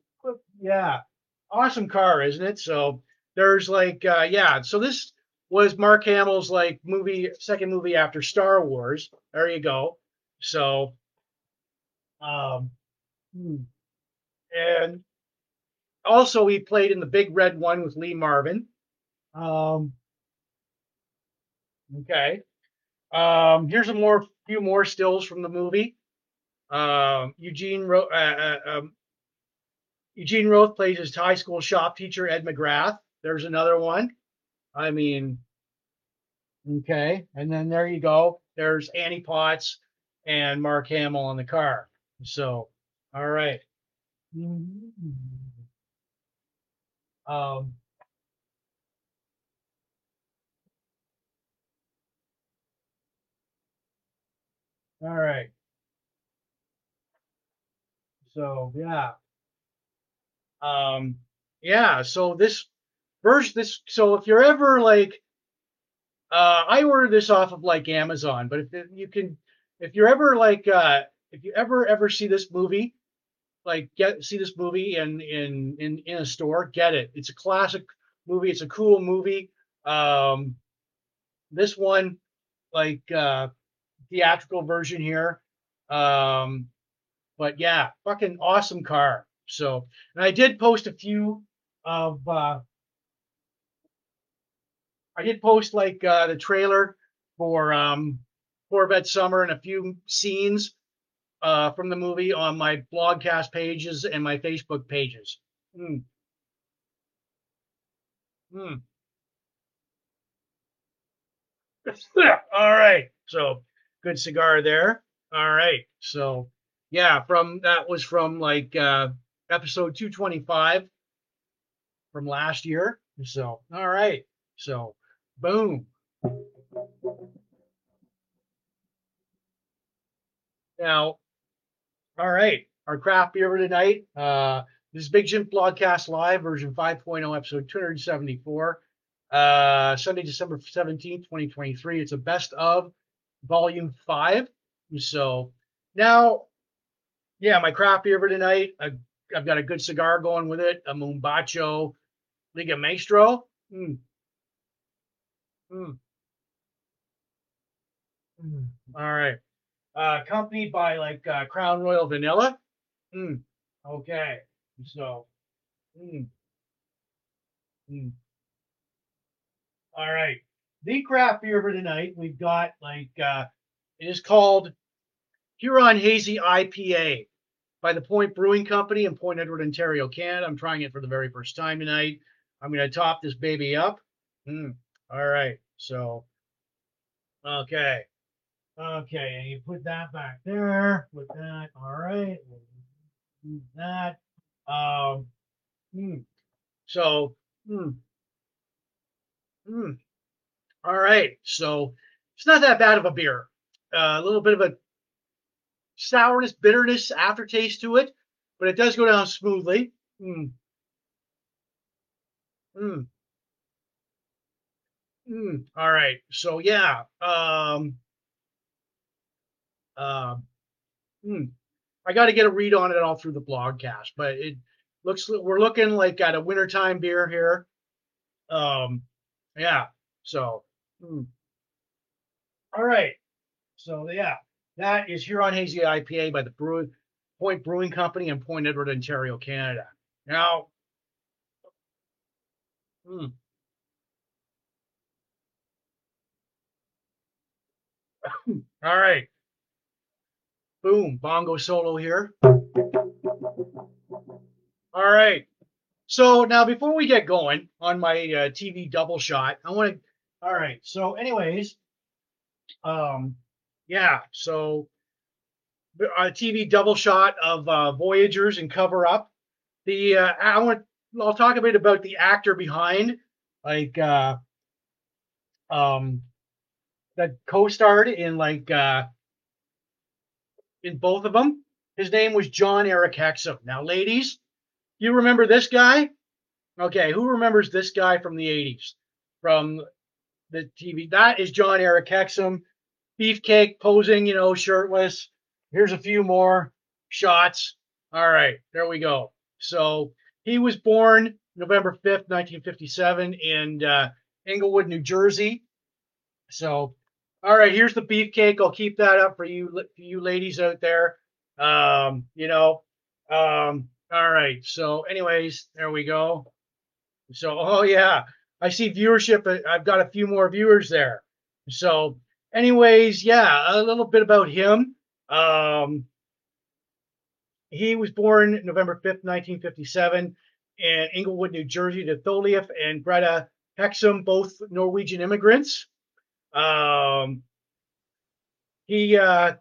yeah, awesome car, isn't it? So there's like, uh, yeah. So this was Mark Hamill's like movie, second movie after Star Wars. There you go. So, um, hmm. and also he played in the Big Red One with Lee Marvin. Um, okay. Um, here's a more few more stills from the movie. Um, Eugene wrote, uh, uh, um, Eugene Roth plays his high school shop teacher, Ed McGrath. There's another one. I mean, okay. And then there you go. There's Annie Potts and Mark Hamill on the car. So, all right. Um, all right. So, yeah. Um, yeah, so this version, this, so if you're ever like, uh, I ordered this off of like Amazon, but if you can, if you're ever like, uh, if you ever ever see this movie, like get see this movie in in in in a store, get it. It's a classic movie. It's a cool movie. Um, this one, like uh, theatrical version here. Um, but yeah, fucking awesome car. So, and I did post a few of, uh, I did post like uh, the trailer for um, Corvette Summer and a few scenes uh, from the movie on my blogcast pages and my Facebook pages. Mm. Mm. [laughs] All right. So good cigar there. All right. So yeah, from that was from like uh episode 225 from last year. So, all right. So, boom. Now, all right. Our craft beer tonight. Uh, this is Big Jim Blogcast Live, version 5.0, episode 274. Uh, Sunday, December 17th, 2023. It's a best of volume five. So now, yeah, my craft beer tonight. I I've got a good cigar going with it, a Mombacho Liga Maestro. Mm. Mm. Mm. All right. Uh, accompanied by like uh, Crown Royal Vanilla. Mm. Okay. So, mm. Mm. all right. The craft beer for tonight, we've got like, uh, it is called Huron Hazy IPA by the Point Brewing Company in Point Edward, Ontario, Canada. I'm trying it for the very first time tonight. I'm to top this baby up. Mm, all right. So, okay. Okay. And you put that back there. Put that. All right. Do that. Um, mm. So, mm, mm. all right. So, it's not that bad of a beer. Uh, a little bit of a sourness, bitterness, aftertaste to it, but it does go down smoothly. Mm. Mm. Mm, all right. So yeah. Um. Uh, hmm. I got to get a read on it all through the blogcast, but it looks we're looking like at a wintertime beer here. Um. Yeah. So. Hmm. All right. So yeah, that is Huron Hazy IPA by the Brew Point Brewing Company in Point Edward, Ontario, Canada. Now. Hmm. [laughs] All right. Boom, bongo solo here. All right. So now before we get going on my uh, TV double shot, I want to. All right. So, anyways, um, yeah. So, a TV double shot of uh, Voyagers and Cover Up. The uh, I want. I'll talk a bit about the actor behind, like, uh, um, that co-starred in like uh in both of them. His name was Jon Erik Hexum. Now, ladies, you remember this guy? Okay, who remembers this guy from the 80s? From the TV. That is Jon Erik Hexum. Beefcake posing, you know, shirtless. Here's a few more shots. All right, there we go. So he was born November 5th, 1957, in uh, Englewood, New Jersey. So all right, here's the beefcake. I'll keep that up for you, you ladies out there. Um, you know. Um, all right. So, anyways, there we go. So, oh yeah, I see viewership. Uh, I've got a few more viewers there. So, anyways, yeah, a little bit about him. Um, he was born November 5th, 1957, in Englewood, New Jersey, to Thorleif and Greta Hexum, both Norwegian immigrants. Um, he uh,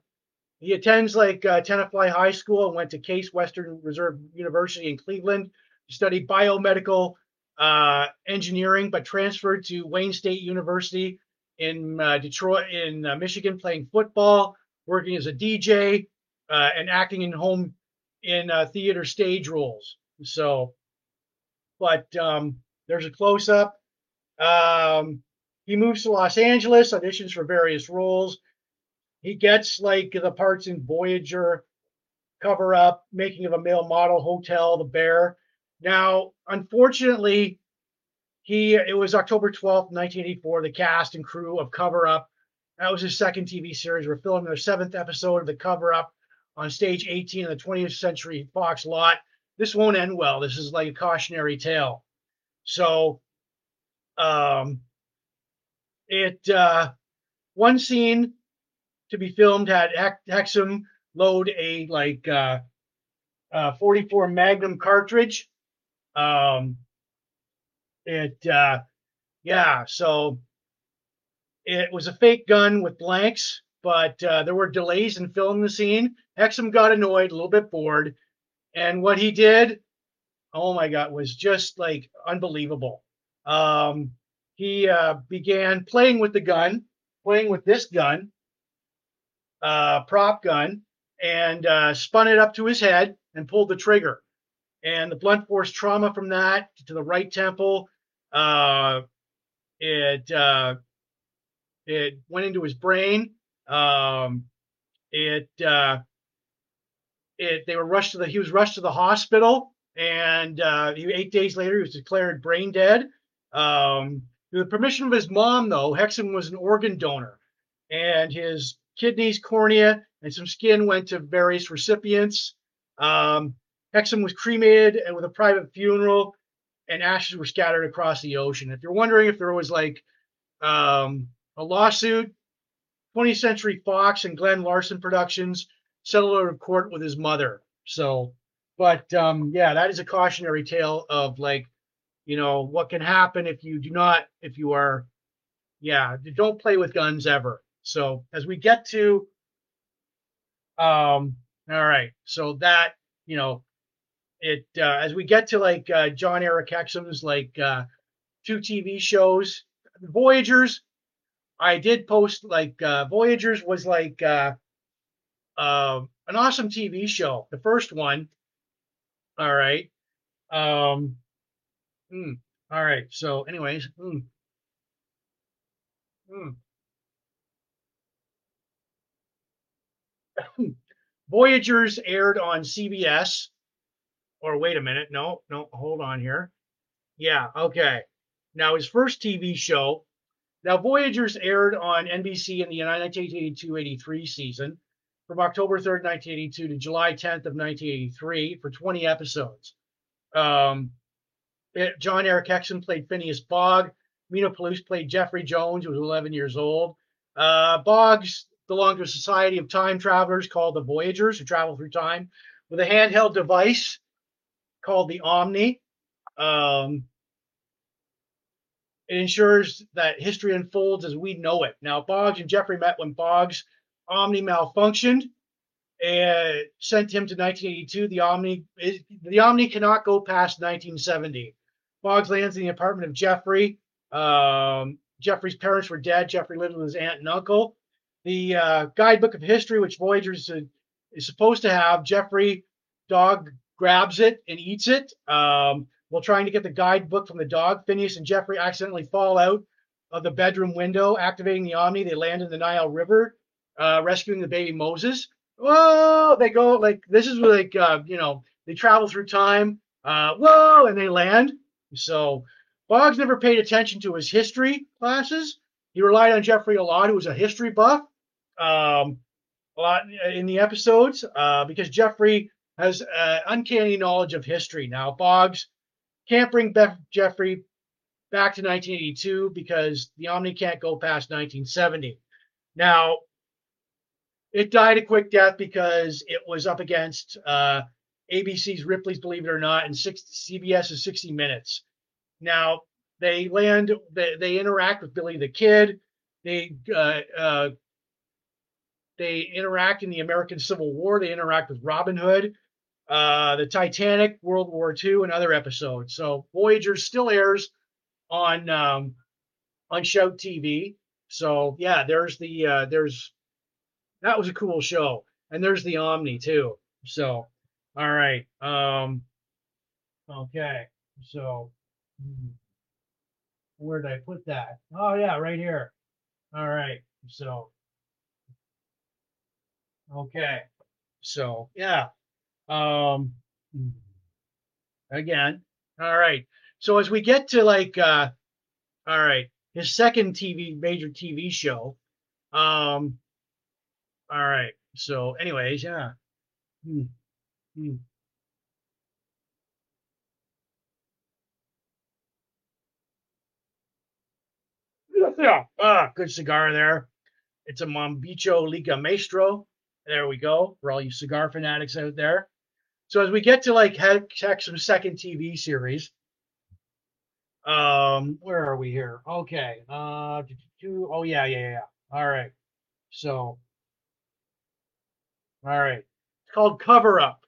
he attends like uh, Tenafly High School and went to Case Western Reserve University in Cleveland to study biomedical uh, engineering, but transferred to Wayne State University in uh, Detroit, in uh, Michigan, playing football, working as a DJ, uh, and acting in home in uh, theater stage roles. So, but um, there's a close up. Um, he moves to Los Angeles, auditions for various roles. He gets like the parts in Voyager, Cover Up, Making of a Male Model, Hotel, The Bear. Now, unfortunately, he it was October 12th, 1984. The cast and crew of Cover Up. That was his second TV series. We're filming their seventh episode of the Cover Up on stage 18 of the 20th Century Fox lot. This won't end well. This is like a cautionary tale. So, um, it uh, one scene to be filmed had Hexum load a like uh, uh, 44 Magnum cartridge. Um, it uh, yeah, so it was a fake gun with blanks, but uh, there were delays in filming the scene. Hexum got annoyed, a little bit bored, and what he did, oh my god, was just like unbelievable. Um, he uh, began playing with the gun, playing with this gun, uh, prop gun, and uh, spun it up to his head and pulled the trigger. And the blunt force trauma from that to the right temple, uh, it uh, it went into his brain. Um, it uh, it they were rushed to the he was rushed to the hospital, and eight days later he was declared brain dead. Um, with the permission of his mom, though, Hexum was an organ donor, and his kidneys, cornea, and some skin went to various recipients. Um, Hexum was cremated and with a private funeral, and ashes were scattered across the ocean. If you're wondering if there was like um, a lawsuit, 20th Century Fox and Glen Larson Productions settled out of court with his mother. So, but um, yeah, that is a cautionary tale of like you know what can happen if you do not if you are yeah don't play with guns ever. So as we get to um all right so that you know it uh, as we get to like uh, john eric hexum's like uh two tv shows voyagers i did post like uh voyagers was like uh uh an awesome tv show the first one. All right um Mm. All right. So, anyways, mm. Mm. [coughs] Voyagers aired on CBS. Or wait a minute, no, no, hold on here. Yeah, okay. Now his first TV show. Now Voyagers aired on NBC in the 1982-83 season from October 3rd, 1982 to July 10th of 1983 for 20 episodes. Um, it, Jon Erik Hexum played Phineas Bogg. Meeno Peluce played Jeffrey Jones, who was 11 years old. Uh, Boggs belonged to a society of time travelers called the Voyagers, who travel through time with a handheld device called the Omni. Um, it ensures that history unfolds as we know it. Now, Boggs and Jeffrey met when Boggs' Omni malfunctioned and sent him to 1982. The Omni, the Omni cannot go past 1970. Boggs lands in the apartment of Jeffrey. Um, Jeffrey's parents were dead. Jeffrey lived with his aunt and uncle. The uh, guidebook of history, which Voyagers is supposed to have, Jeffrey dog grabs it and eats it. Um, while trying to get the guidebook from the dog, Phineas and Jeffrey accidentally fall out of the bedroom window, activating the Omni. They land in the Nile River, uh, rescuing the baby Moses. Whoa! They go like this is like uh, you know they travel through time. Uh, whoa! And they land. So Boggs never paid attention to his history classes. He relied on Jeffrey a lot, who was a history buff, um, a lot in the episodes, uh, because Jeffrey has uh, uncanny knowledge of history. Now, Boggs can't bring Beth Jeffrey back to 1982 because the Omni can't go past 1970. Now, it died a quick death because it was up against uh, ABC's Ripley's Believe It or Not and six, CBS's 60 Minutes. Now they land, they, they interact with Billy the Kid. They uh, uh, they interact in the American Civil War. They interact with Robin Hood, uh, the Titanic, World War II, and other episodes. So Voyager still airs on um, on Shout TV. So yeah, there's the uh, there's that was a cool show, and there's the Omni too. So all right, um, okay, so Hmm. Where did I put that? Oh yeah, right here. All right. So okay. So yeah. Um again. All right. So as we get to like uh all right, his second TV major TV show. Um all right. So anyways, yeah. Hmm. Hmm. Yeah. Ah, good cigar there. It's a Mombacho Liga Maestro. There we go for all you cigar fanatics out there. So as we get to like check some second TV series, um, where are we here? Okay. Uh, oh yeah, yeah, yeah. All right. So, all right. It's called Cover Up.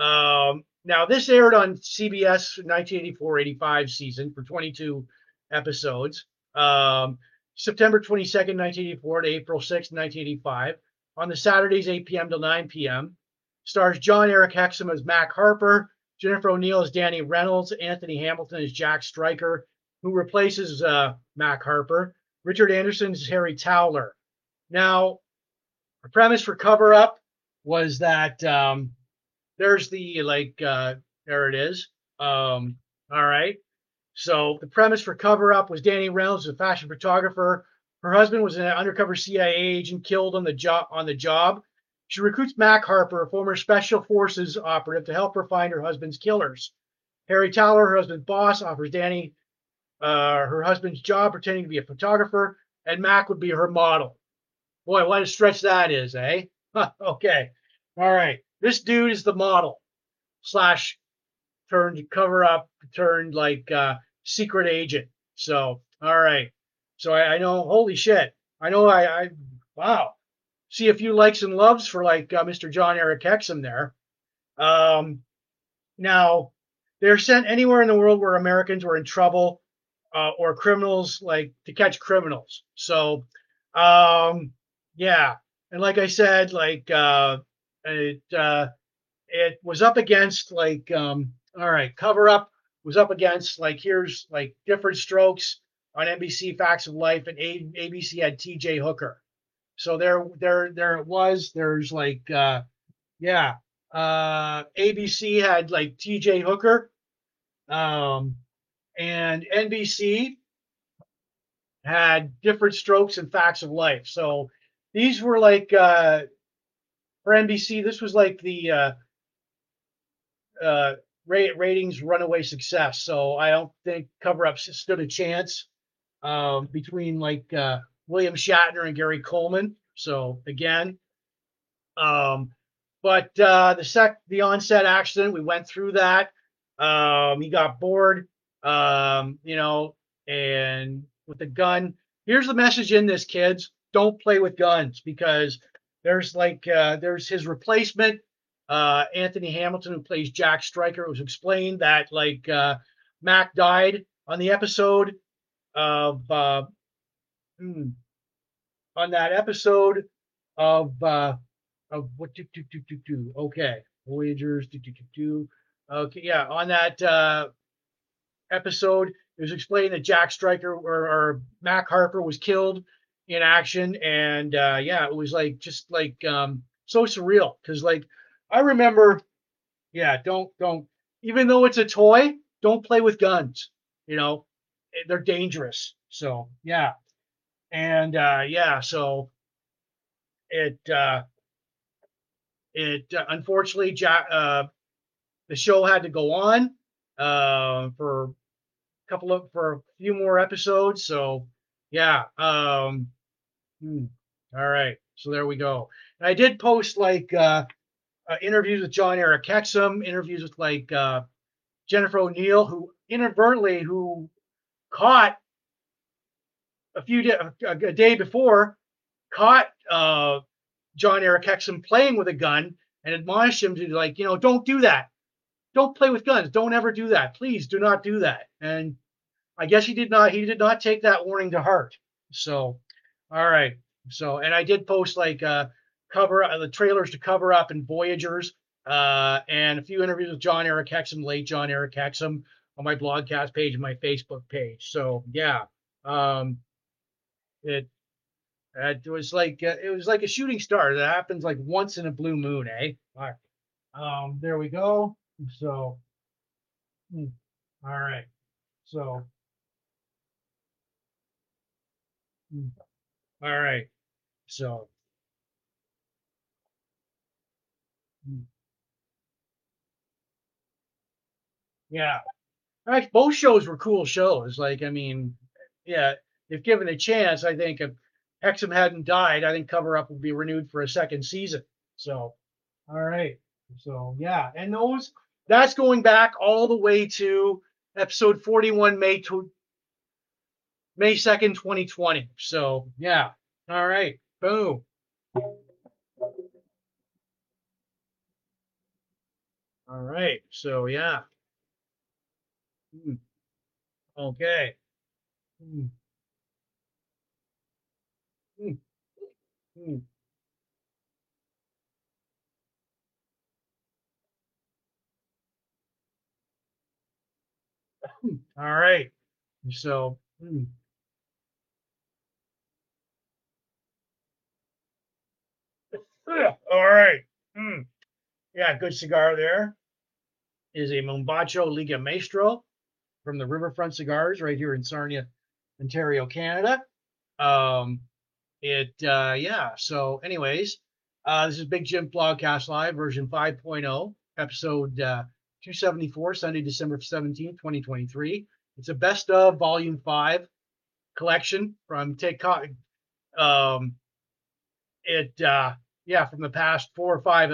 Um, now this aired on CBS 1984-85 season for 22 episodes um, September 22nd, 1984 to April 6th, 1985. On the Saturdays, 8 p.m. to 9 p.m. Stars Jon Erik Hexum as Mac Harper, Jennifer O'Neill as Danny Reynolds, Antony Hamilton as Jack Stryker, who replaces uh, Mac Harper. Richard Anderson as Harry Towler. Now, the premise for Cover Up was that um, there's the like uh, there it is. Um, all right. So the premise for Cover Up was Danny Reynolds, a fashion photographer. Her husband was an undercover CIA agent killed on the job. On the job, she recruits Mac Harper, a former Special Forces operative, to help her find her husband's killers. Harry Towler, her husband's boss, offers Danny uh, her husband's job, pretending to be a photographer, and Mac would be her model. Boy, what a stretch that is, eh? [laughs] okay, all right. This dude is the model slash turned cover up, turned like uh, secret agent. So, all right. So I, I know, holy shit. I know I, I, wow. See a few likes and loves for like uh, Mr. Jon Erik Hexum there. Um, now, they're sent anywhere in the world where Americans were in trouble uh, or criminals, like to catch criminals. So, um, yeah. And like I said, like, uh, it, uh, it was up against like, um, all right, cover up was up against like here's like different strokes. on NBC Facts of Life, and A- ABC had T.J. Hooker. So there, there, there it was. There's like, uh, yeah, uh, ABC had like T.J. Hooker, um, and NBC had different strokes and facts of life. So these were like uh, for NBC. This was like the uh, uh, ratings runaway success. So I don't think cover ups stood a chance um, between like uh, William Shatner and Gary Coleman. So again, um, but uh, the sec the onset accident, we went through that. Um, he got bored, um, you know, and with a gun. Here's the message in this, kids: don't play with guns because there's like uh, there's his replacement, uh, Antony Hamilton, who plays Jack Striker. It was explained that like uh, Mac died on the episode of uh, hmm, on that episode of uh, of what do do do do do. Okay, Voyagers do do do do. Okay, yeah, on that uh, episode, it was explained that Jack Striker or, or Mac Harper was killed in action, and uh, yeah, it was like just like um, so surreal because like I remember, yeah, don't don't even though it's a toy, don't play with guns. You know, they're dangerous. So yeah, and uh, yeah, so it uh, it uh, unfortunately uh, the show had to go on uh, for a couple of for a few more episodes. So yeah, um, hmm, all right. So there we go. And I did post like uh, uh, interviews with Jon Erik Hexum, interviews with like uh, Jennifer O'Neill, who inadvertently who caught a few day, a, a day before caught uh, Jon Erik Hexum playing with a gun and admonished him to like, you know, don't do that. Don't play with guns. Don't ever do that. Please do not do that. And I guess he did not. He did not take that warning to heart. So, all right. So, and I did post like uh, cover uh, the trailers to cover up and Voyagers, uh, and a few interviews with Jon Erik Hexum, late Jon Erik Hexum, on my blogcast page and my Facebook page. So yeah, um, it it was like uh, it was like a shooting star that happens like once in a blue moon, eh? All right. Um, there we go. So, hmm, all right. So, hmm, all right. So, hmm. yeah. Both shows were cool shows. Like, I mean, yeah, if given a chance, I think if Hexum hadn't died, I think Cover Up would be renewed for a second season. So, all right. So, yeah. And those, that's going back all the way to episode 41, May, to, May 2nd, 2020. So, yeah. All right. Boom. All right. So, yeah. Hmm. Okay. Hmm. Hmm. Hmm. All right. So, hmm. all right. Hmm. Yeah, good cigar there. Is a Mombacho Liga Maestro from the Riverfront Cigars right here in Sarnia, Ontario, Canada. Um, it, uh, yeah. So, anyways, uh, this is Big Jim Blogcast Live version 5.0, episode uh, 274, Sunday, December 17th, 2023. It's a best of volume five collection from take um it uh yeah from the past four or five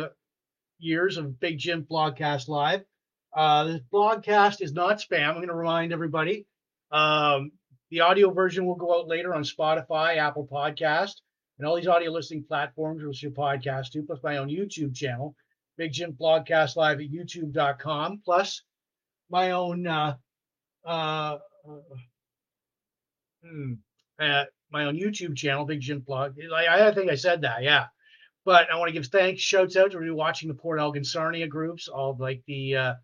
years of Big Jim Blogcast Live. Uh, this blogcast is not spam. I'm going to remind everybody. Um, the audio version will go out later on Spotify, Apple Podcast, and all these audio listening platforms, which your podcast to, plus my own YouTube channel, Big Jim Blogcast Live at YouTube.com, plus my own uh, uh, hmm, uh, my own YouTube channel, Big Jim Blog. I, I think I said that, yeah. But I want to give thanks, shouts out to everybody watching the Port Elgin Sarnia groups, all like the uh,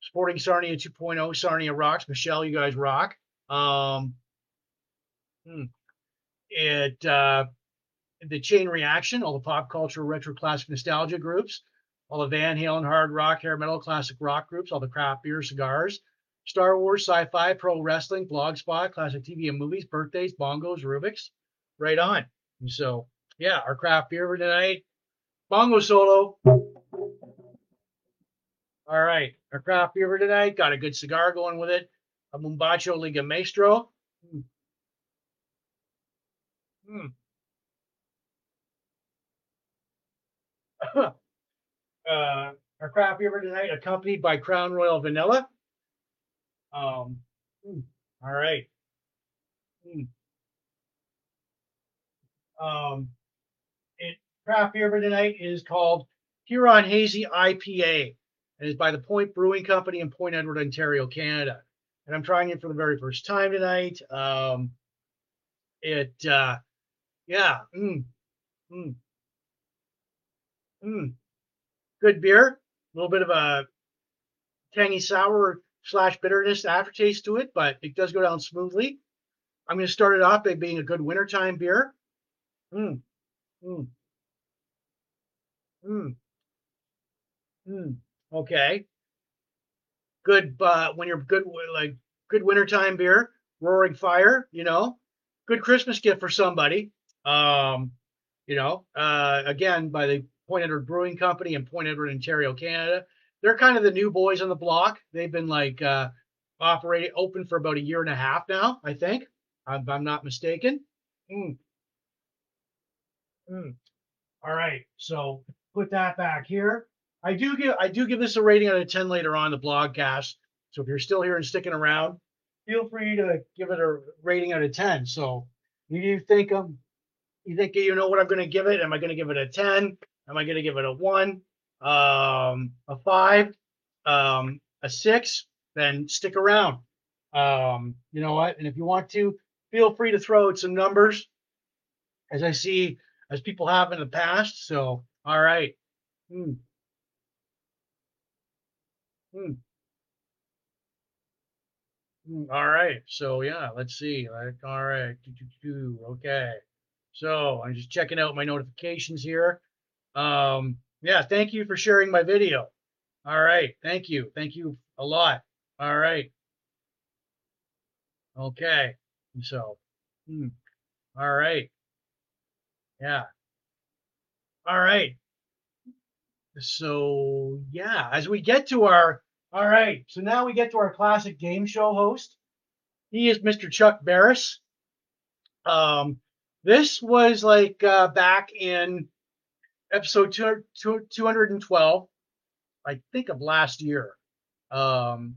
Sporting Sarnia 2.0, Sarnia rocks. Michelle, you guys rock. Um, Mm. It uh, the chain reaction, all the pop culture, retro classic nostalgia groups, all the Van Halen, hard rock, hair metal, classic rock groups, all the craft beer, cigars, Star Wars, sci-fi, pro wrestling, blogspot, classic TV and movies, birthdays, bongos, Rubik's, right on. So yeah, our craft beer for tonight, bongo solo. All right, our craft beer for tonight got a good cigar going with it, a Mombacho Liga Maestro. Mm. Mm. [laughs] uh, our craft beer for tonight, accompanied by Crown Royal Vanilla. Um, mm, all right. Mm. Um, craft beer for tonight is called Huron Hazy IPA, and is by the Point Brewing Company in Point Edward, Ontario, Canada. And I'm trying it for the very first time tonight. Um, it, uh, yeah, mm, mm, mm. good beer. A little bit of a tangy sour slash bitterness aftertaste to it, but it does go down smoothly. I'm going to start it off by being a good wintertime beer. Mm, mm, mm, mm. Okay. Good, uh, when you're good, like good wintertime beer, roaring fire, you know, good Christmas gift for somebody. Um, you know, uh, again, by the Point Edward Brewing Company in Point Edward, Ontario, Canada. They're kind of the new boys on the block. They've been like uh, operating open for about a year and a half now, I think, if I'm not mistaken. Mm. Mm. All right, so put that back here. I do give I do give this a rating out of 10 later on the blogcast. So if you're still here and sticking around, feel free to give it a rating out of 10. So you think um you think you know what I'm going to give it? Am I going to give it a 10? Am I going to give it a 1? Um a 5? Um a 6? Then stick around. Um you know what? And if you want to, feel free to throw out some numbers as I see as people have in the past. So, all right. Hmm. Hmm. Hmm, All right. So yeah, let's see. Like, all right. Do, do, do. Okay. So I'm just checking out my notifications here. Um, yeah, thank you for sharing my video. All right. Thank you. Thank you a lot. All right. Okay. So, hmm. all right. Yeah. All right. So yeah, as we get to our all right, so now we get to our classic game show host. He is Mr. Chuck Barris. Um, this was like uh, back in episode 212, I think of last year, um,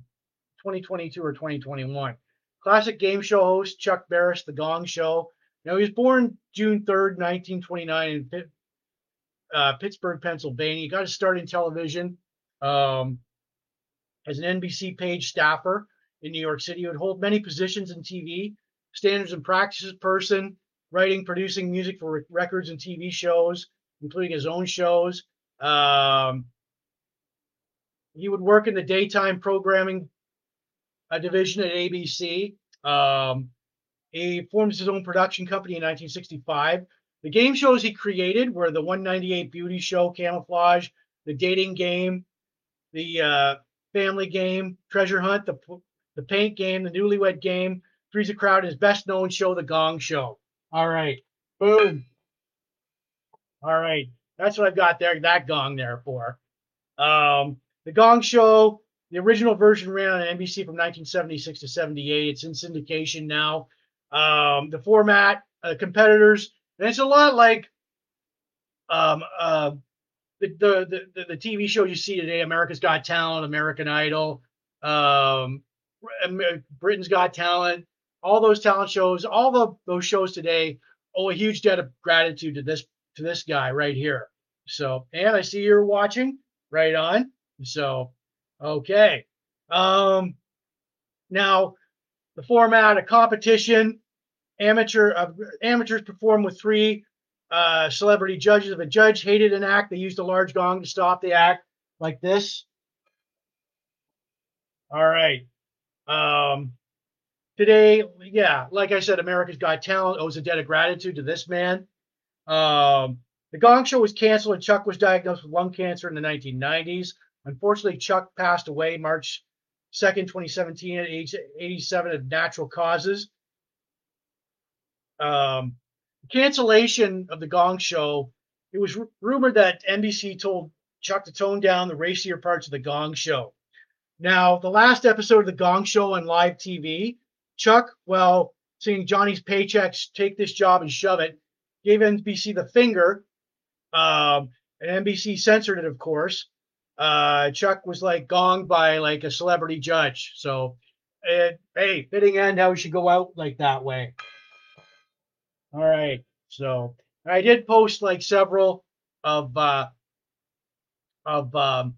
2022 or 2021. Classic game show host Chuck Barris, The Gong Show. Now he was born June 3rd, 1929 in uh, Pittsburgh, Pennsylvania. He got his start in television um, as an NBC page staffer in New York City. He would hold many positions in TV, standards and practices person, writing, producing music for records and TV shows, including his own shows. Um, he would work in the daytime programming uh, division at ABC. Um, he formed his own production company in 1965. The game shows he created were the 198 Beauty Show, Camouflage, the Dating Game, the uh, Family Game, Treasure Hunt, the the Paint Game, the Newlywed Game, Three's a Crowd, his best known show, The Gong Show. All right, boom. All right, that's what I've got there. That gong there for. Um, the Gong Show, the original version ran on NBC from 1976 to 78. It's in syndication now. Um, the format, uh, competitors, and it's a lot like um, uh, the, the, the, the TV show you see today, America's Got Talent, American Idol, um, Britain's Got Talent, all those talent shows, all the, those shows today owe a huge debt of gratitude to this to this guy right here. So, and I see you're watching. Right on. So, okay. Um, now the format, a competition amateur uh, amateurs perform with three uh, celebrity judges. If a judge hated an act, they used a large gong to stop the act, like this. All right. Um, today, yeah, like I said, America's Got Talent owes a debt of gratitude to this man. Um, the Gong Show was canceled and Chuck was diagnosed with lung cancer in the 1990s. Unfortunately, Chuck passed away March 2nd, 2017, at age 87 of natural causes. Um, cancellation of the Gong Show. It was r- rumored that NBC told Chuck to tone down the racier parts of the Gong Show. Now, the last episode of the Gong Show on live TV, Chuck, well, seeing Johnny's paychecks, take this job and shove it, gave NBC the finger. Um, and NBC censored it, of course. Uh, Chuck was like gonged by like a celebrity judge. So, it, hey, fitting end how we should go out like that way. All right. So I did post like several of uh, of um,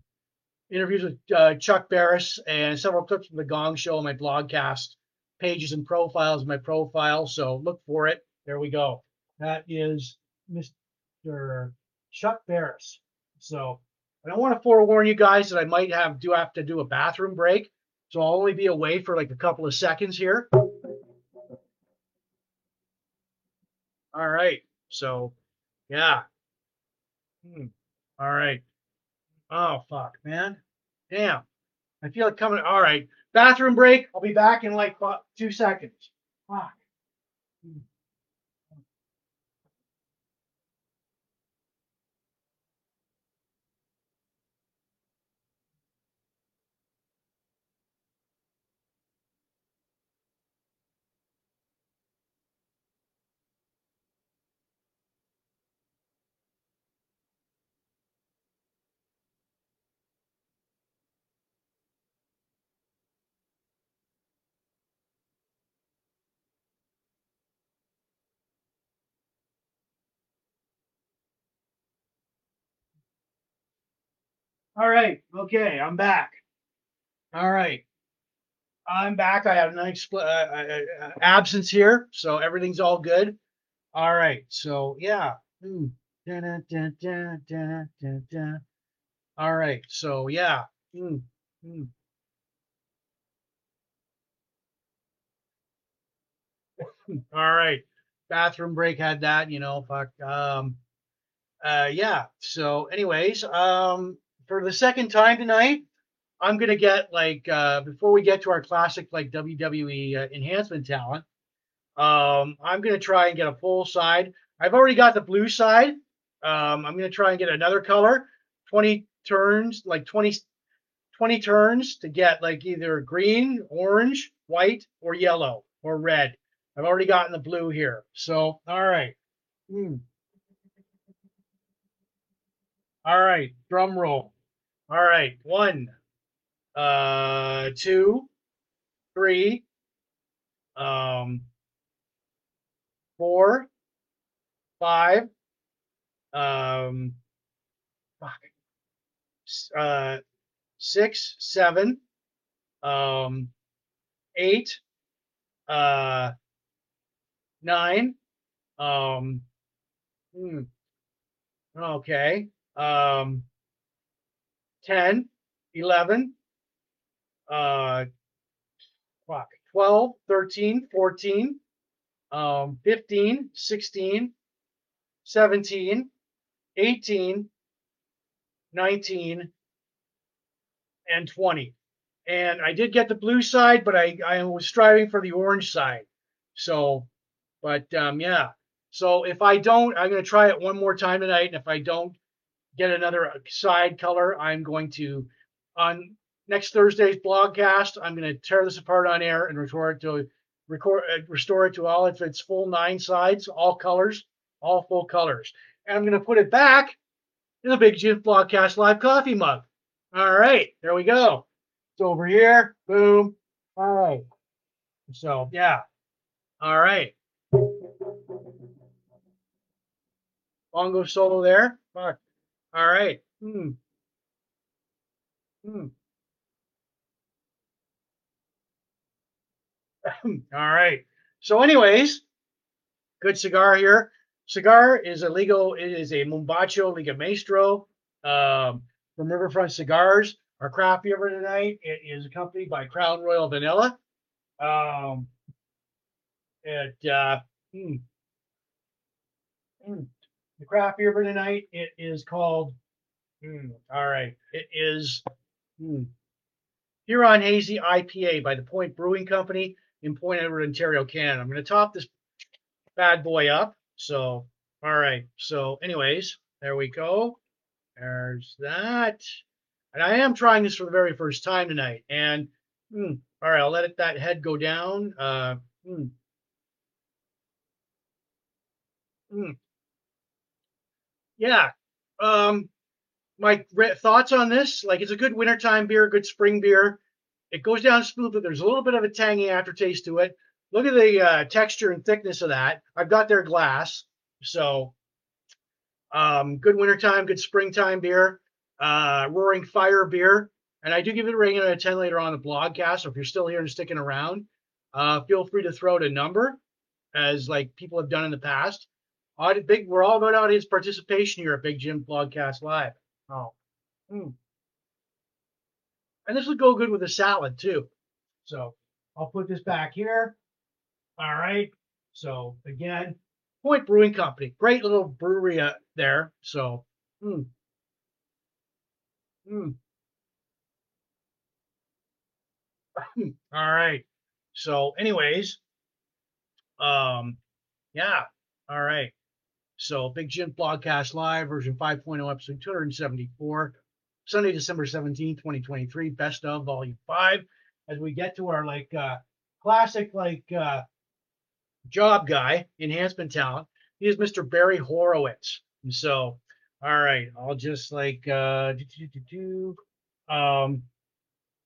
interviews with uh, Chuck Barris and several clips from the Gong Show on my blogcast pages and profiles my profile. So look for it. There we go. That is Mr. Chuck Barris. So I don't want to forewarn you guys that I might have do have to do a bathroom break. So I'll only be away for like a couple of seconds here. All right. So yeah. Hmm. All right. Oh fuck, man. Damn. I feel like coming. All right. Bathroom break. I'll be back in like two seconds. Fuck. All right. Okay. I'm back. All right. I'm back. I have a nice uh, uh, uh, absence here, so everything's all good. All right. So yeah. Dun, dun, dun, dun. All right. So yeah. Hmm. Hmm. [laughs] All right. Bathroom break had that, you know, fuck. Um uh yeah. So anyways, um for the second time tonight, I'm gonna get like uh before we get to our classic like WWE uh, enhancement talent, um I'm gonna try and get a full side. I've already got the blue side. Um I'm gonna try and get another color, 20 turns, like 20 20 turns to get like either green, orange, white, or yellow or red. I've already gotten the blue here. So, all right. Hmm. All right. Drum roll. All right. One, uh, two, three, um, four, five, um, uh, six, seven, um, eight, uh, nine, um, hmm, okay, um, 10, 11, uh, fuck, 12, 13, 14, um, 15, 16, 17, 18, 19, and 20. And I did get the blue side, but I, I was striving for the orange side. So, but um, yeah. So if I don't, I'm going to try it one more time tonight. And if I don't get another side color, I'm going to, on next Thursday's blogcast, I'm going to tear this apart on air and restore it to record, uh, restore it to all of its full nine sides, all colors, all full colors. And I'm going to put it back in the Big Jim Blogcast Live Coffee mug. All right, there we go. It's over here. Boom. All right. So yeah. All right. Bongo solo there. Fuck. All right. Hmm. Hmm. [laughs] All right. So, anyways, good cigar here. Cigar is a legal. It is a Mombacho Liga Maestro um, from Riverfront Cigars. Our craft beer tonight. It is accompanied by Crown Royal Vanilla. Um, It uh, mm, mm. The craft beer for tonight. It is called. Mm, all right, it is mm, Huron Hazy IPA by the Point Brewing Company in Point Edward, Ontario, Canada. I'm going to top this bad boy up. So, all right. So, anyways, there we go. There's that. And I am trying this for the very first time tonight. And mm, all right, I'll let it, that head go down. Uh, mm, mm. Yeah. Um, my re- thoughts on this like it's a good wintertime beer, good spring beer. It goes down smooth, but there's a little bit of a tangy aftertaste to it. Look at the uh, texture and thickness of that. I've got their glass, so um, good wintertime, good springtime beer. Uh, Roaring Fire beer, and I do give it a rating out of 10 later on the blogcast. So if you're still here and sticking around, uh, feel free to throw out a number, as like people have done in the past. Big, we're all about audience participation here at Big Jim Blogcast Live. Oh, mm. and this would go good with a salad too. So I'll put this back here. All right. So again, Point Brewing Company, great little brewery uh, there. So, mm, mm. [laughs] all right. So, anyways, um, yeah. All right. So, Big Jim Blogcast Live, version 5.0, episode 274, Sunday, December 17, 2023, best of volume five. As we get to our like uh classic like uh job guy, enhancement talent, he is Mr. Barry Horowitz. And so, all right, I'll just like uh do, um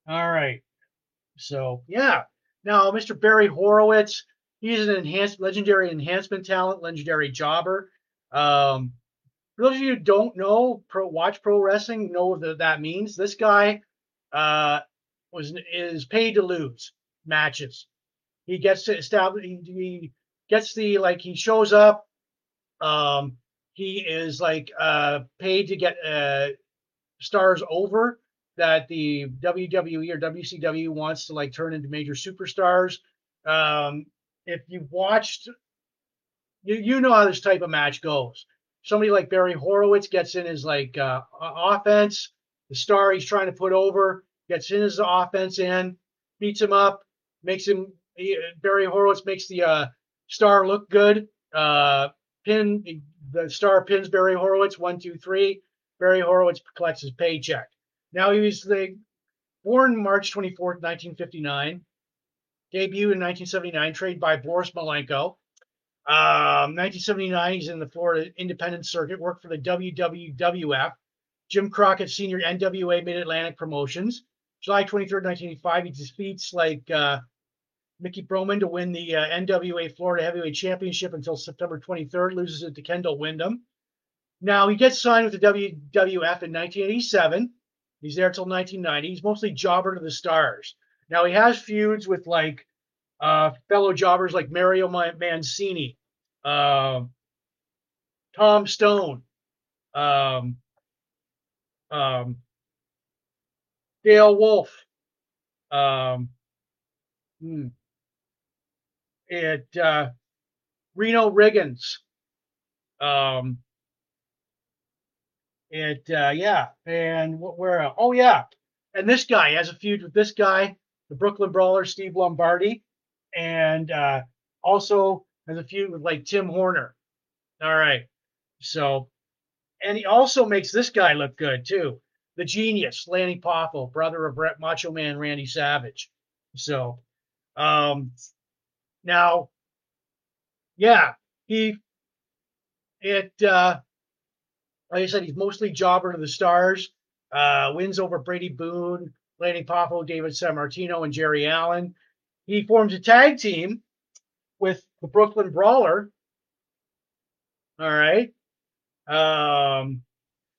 all right. So yeah. Now, Mr. Barry Horowitz, he's an enhanced legendary enhancement talent, legendary jobber. Um, for those of you who don't know, pro watch pro wrestling, know what that means. This guy uh, was is paid to lose matches. He gets to establish. He, he gets the like. He shows up. Um, he is like uh, paid to get uh, stars over that the WWE or WCW wants to like turn into major superstars. Um, if you've watched, you you know how this type of match goes. Somebody like Barry Horowitz gets in his like uh, offense. The star he's trying to put over gets in his offense in, beats him up, makes him. He, Barry Horowitz makes the uh, star look good. Uh, pin the star pins Barry Horowitz one two three. Barry Horowitz collects his paycheck. Now he was the born March 24th, 1959. Debut in 1979, trade by Boris Malenko. Um, 1979, he's in the Florida Independent Circuit, worked for the WWWF, Jim Crockett Senior NWA Mid Atlantic Promotions. July 23rd, 1985, he defeats like uh, Mickey Broman to win the uh, NWA Florida Heavyweight Championship until September 23rd, loses it to Kendall Windham. Now he gets signed with the WWF in 1987. He's there till 1990. He's mostly jobber to the stars. Now he has feuds with like uh, fellow jobbers like Mario Mancini, uh, Tom Stone, um, um, Dale Wolf, um, hmm, it uh, Reno Riggins, um, it uh, yeah, and what where? Oh yeah, and this guy has a feud with this guy, the Brooklyn Brawler, Steve Lombardi, and uh, also has a feud with like Tim Horner. All right, so and he also makes this guy look good too, the genius Lanny Poffo, brother of Brett Macho Man Randy Savage. So, um, now, yeah, he it uh, like I said, he's mostly jobber to the stars. Uh, wins over Brady Boone, Lanny Poffo, David Sammartino, and Jerry Allen. He forms a tag team with the Brooklyn Brawler. All right. Um,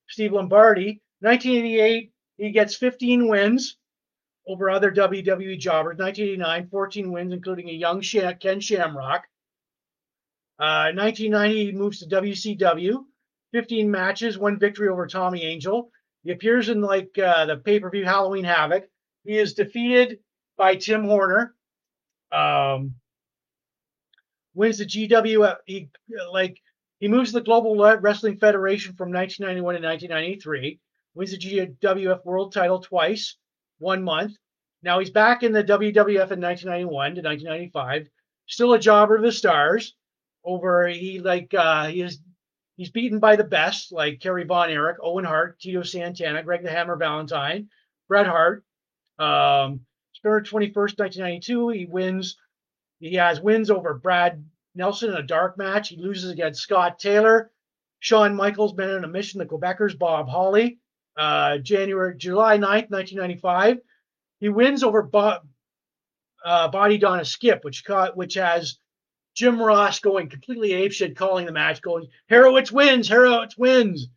Steve Lombardi. 1988, he gets 15 wins over other WWE jobbers. 1989, 14 wins, including a young Ken Shamrock. Uh, 1990, he moves to WCW. 15 matches, one victory over Tommy Angel. He appears in like uh, the pay per view Halloween Havoc. He is defeated by Tim Horner. Um, wins the GW. He like he moves to the Global Wrestling Federation from 1991 to 1993. Wins the GWF World Title twice, one month. Now he's back in the WWF in 1991 to 1995. Still a jobber of the stars. Over he like uh, he is he's beaten by the best like Kerry Von Erich, Owen Hart, Tito Santana, Greg the Hammer Valentine, Bret Hart. Um, September 21st, 1992, he wins. He has wins over Brad Nelson in a dark match. He loses against Scott Taylor. Shawn Michaels been on a mission. The Quebecers, Bob Holly. Uh, January, July 9th, 1995. He wins over Bob, uh, Body Donna Skip, which caught, which has Jim Ross going completely apeshit, calling the match, going, Horowitz wins, Horowitz wins.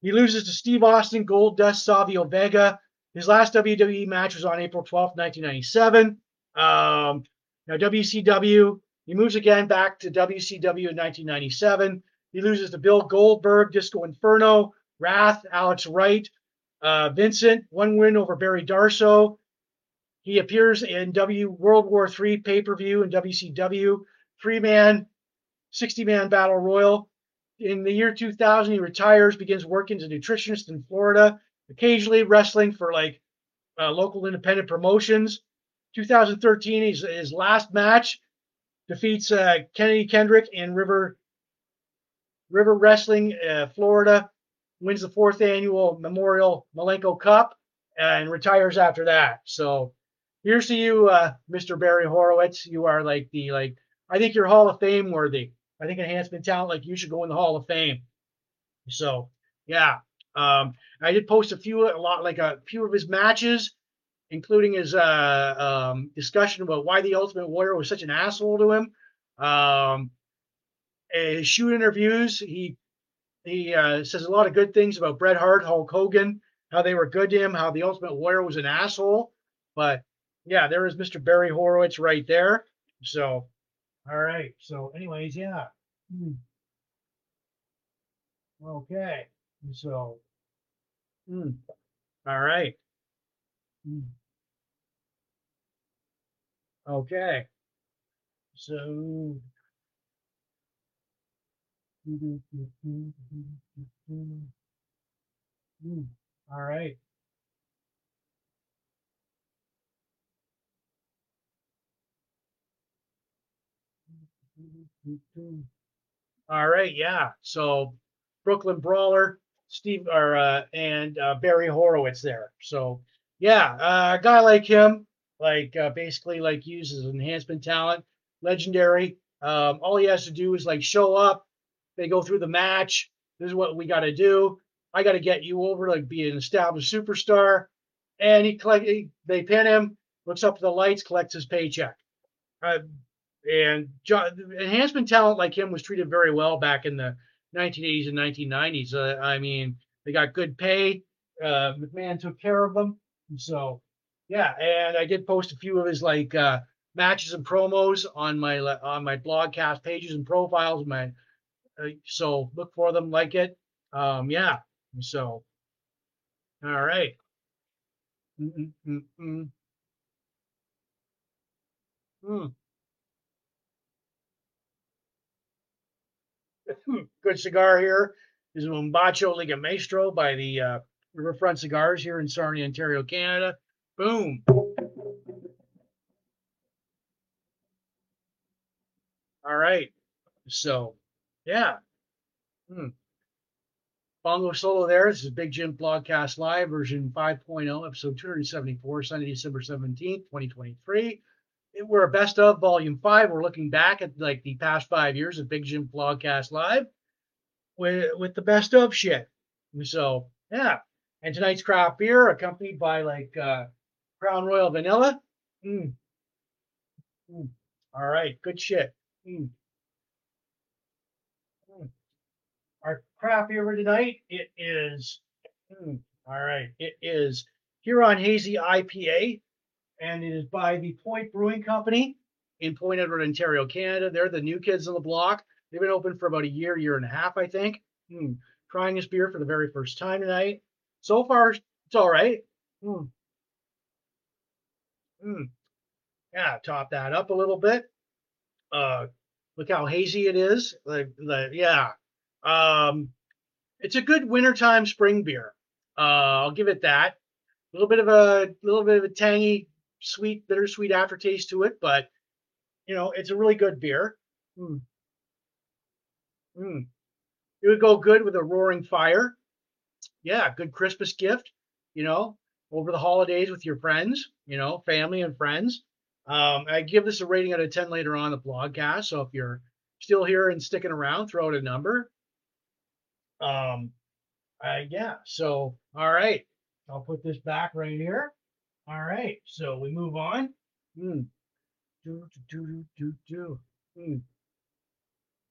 He loses to Steve Austin, Gold Dust, Savio Vega. His last WWE match was on April 12th, 1997. Um, now, WCW, he moves again back to WCW in 1997. He loses to Bill Goldberg, Disco Inferno, Wrath, Alex Wright, uh, Vincent, one win over Barry Darsow. He appears in W World War III pay per view in WCW, three man, 60 man battle royal. In the year 2000, he retires, begins working as a nutritionist in Florida, occasionally wrestling for like uh, local independent promotions. 2013, his, his last match defeats uh, Kennedy Kendrick in River River Wrestling, uh, Florida. Wins the fourth annual Memorial Malenko Cup and retires after that. So here's to you, uh, Mr. Barry Horowitz. You are like the like I think you're Hall of Fame worthy. I think enhancement talent like you should go in the Hall of Fame. So yeah, um, I did post a few a lot like a few of his matches, including his uh, um, discussion about why the Ultimate Warrior was such an asshole to him. Um, his shoot interviews, he he uh, says a lot of good things about Bret Hart, Hulk Hogan, how they were good to him, how the Ultimate Warrior was an asshole. But yeah, there is Mr. Barry Horowitz right there. So, all right. So, anyways, yeah. Hmm. Okay. So, hmm. all right. Hmm. Okay. So, Hmm. All right. All right, yeah. So Brooklyn Brawler, Steve or uh, and uh, Barry Horowitz there. So yeah, uh, a guy like him, like uh, basically like uses enhancement talent, legendary. Um, all he has to do is like show up. They go through the match. This is what we got to do. I got to get you over, like be an established superstar. And he collect. He, they pin him. Looks up the lights, collects his paycheck. Uh, and John, enhancement talent like him was treated very well back in the 1980s and 1990s. Uh, I mean, they got good pay. Uh, McMahon took care of them. So, yeah, and I did post a few of his like uh, matches and promos on my on my blogcast pages and profiles. My uh, so look for them, like it. Um, yeah. So, all right. Mm-mm-mm-mm. Hmm. Good cigar here. This is Mombacho Liga Maestro by the uh, Riverfront Cigars here in Sarnia, Ontario, Canada. Boom. All right. So, yeah. Hmm. Bongo solo there. This is Big Jim Blogcast Live, version 5.0, episode 274, Sunday, December 17th, 2023 we're a best of volume five. We're looking back at like the past five years of Big Jim Blogcast Live with with the best of shit. So yeah. And tonight's craft beer accompanied by like uh, Crown Royal Vanilla. Mm. Mm. All right, good shit. Mm. mm. Our craft beer tonight, it is, mm, all right, it is Huron Hazy IPA and it is by the Point Brewing Company in Point Edward, Ontario, Canada. They're the new kids on the block. They've been open for about a year, year and a half, I think. Hmm. Trying this beer for the very first time tonight. So far, it's all right. Hmm. Hmm. Yeah, top that up a little bit. Uh, Look how hazy it is. Like, like yeah. Um, it's a good wintertime spring beer. Uh, I'll give it that. A little bit of a little bit of a tangy, sweet, bittersweet aftertaste to it, but you know, it's a really good beer. Mm. Mm. It would go good with a roaring fire. Yeah, good Christmas gift, you know, over the holidays with your friends, you know, family and friends. Um, I give this a rating out of 10 later on the blogcast. So if you're still here and sticking around, throw out a number. Um, uh, yeah. So, all right. I'll put this back right here. All right. So we move on. Mm. Do, do, do, do, do. Mm.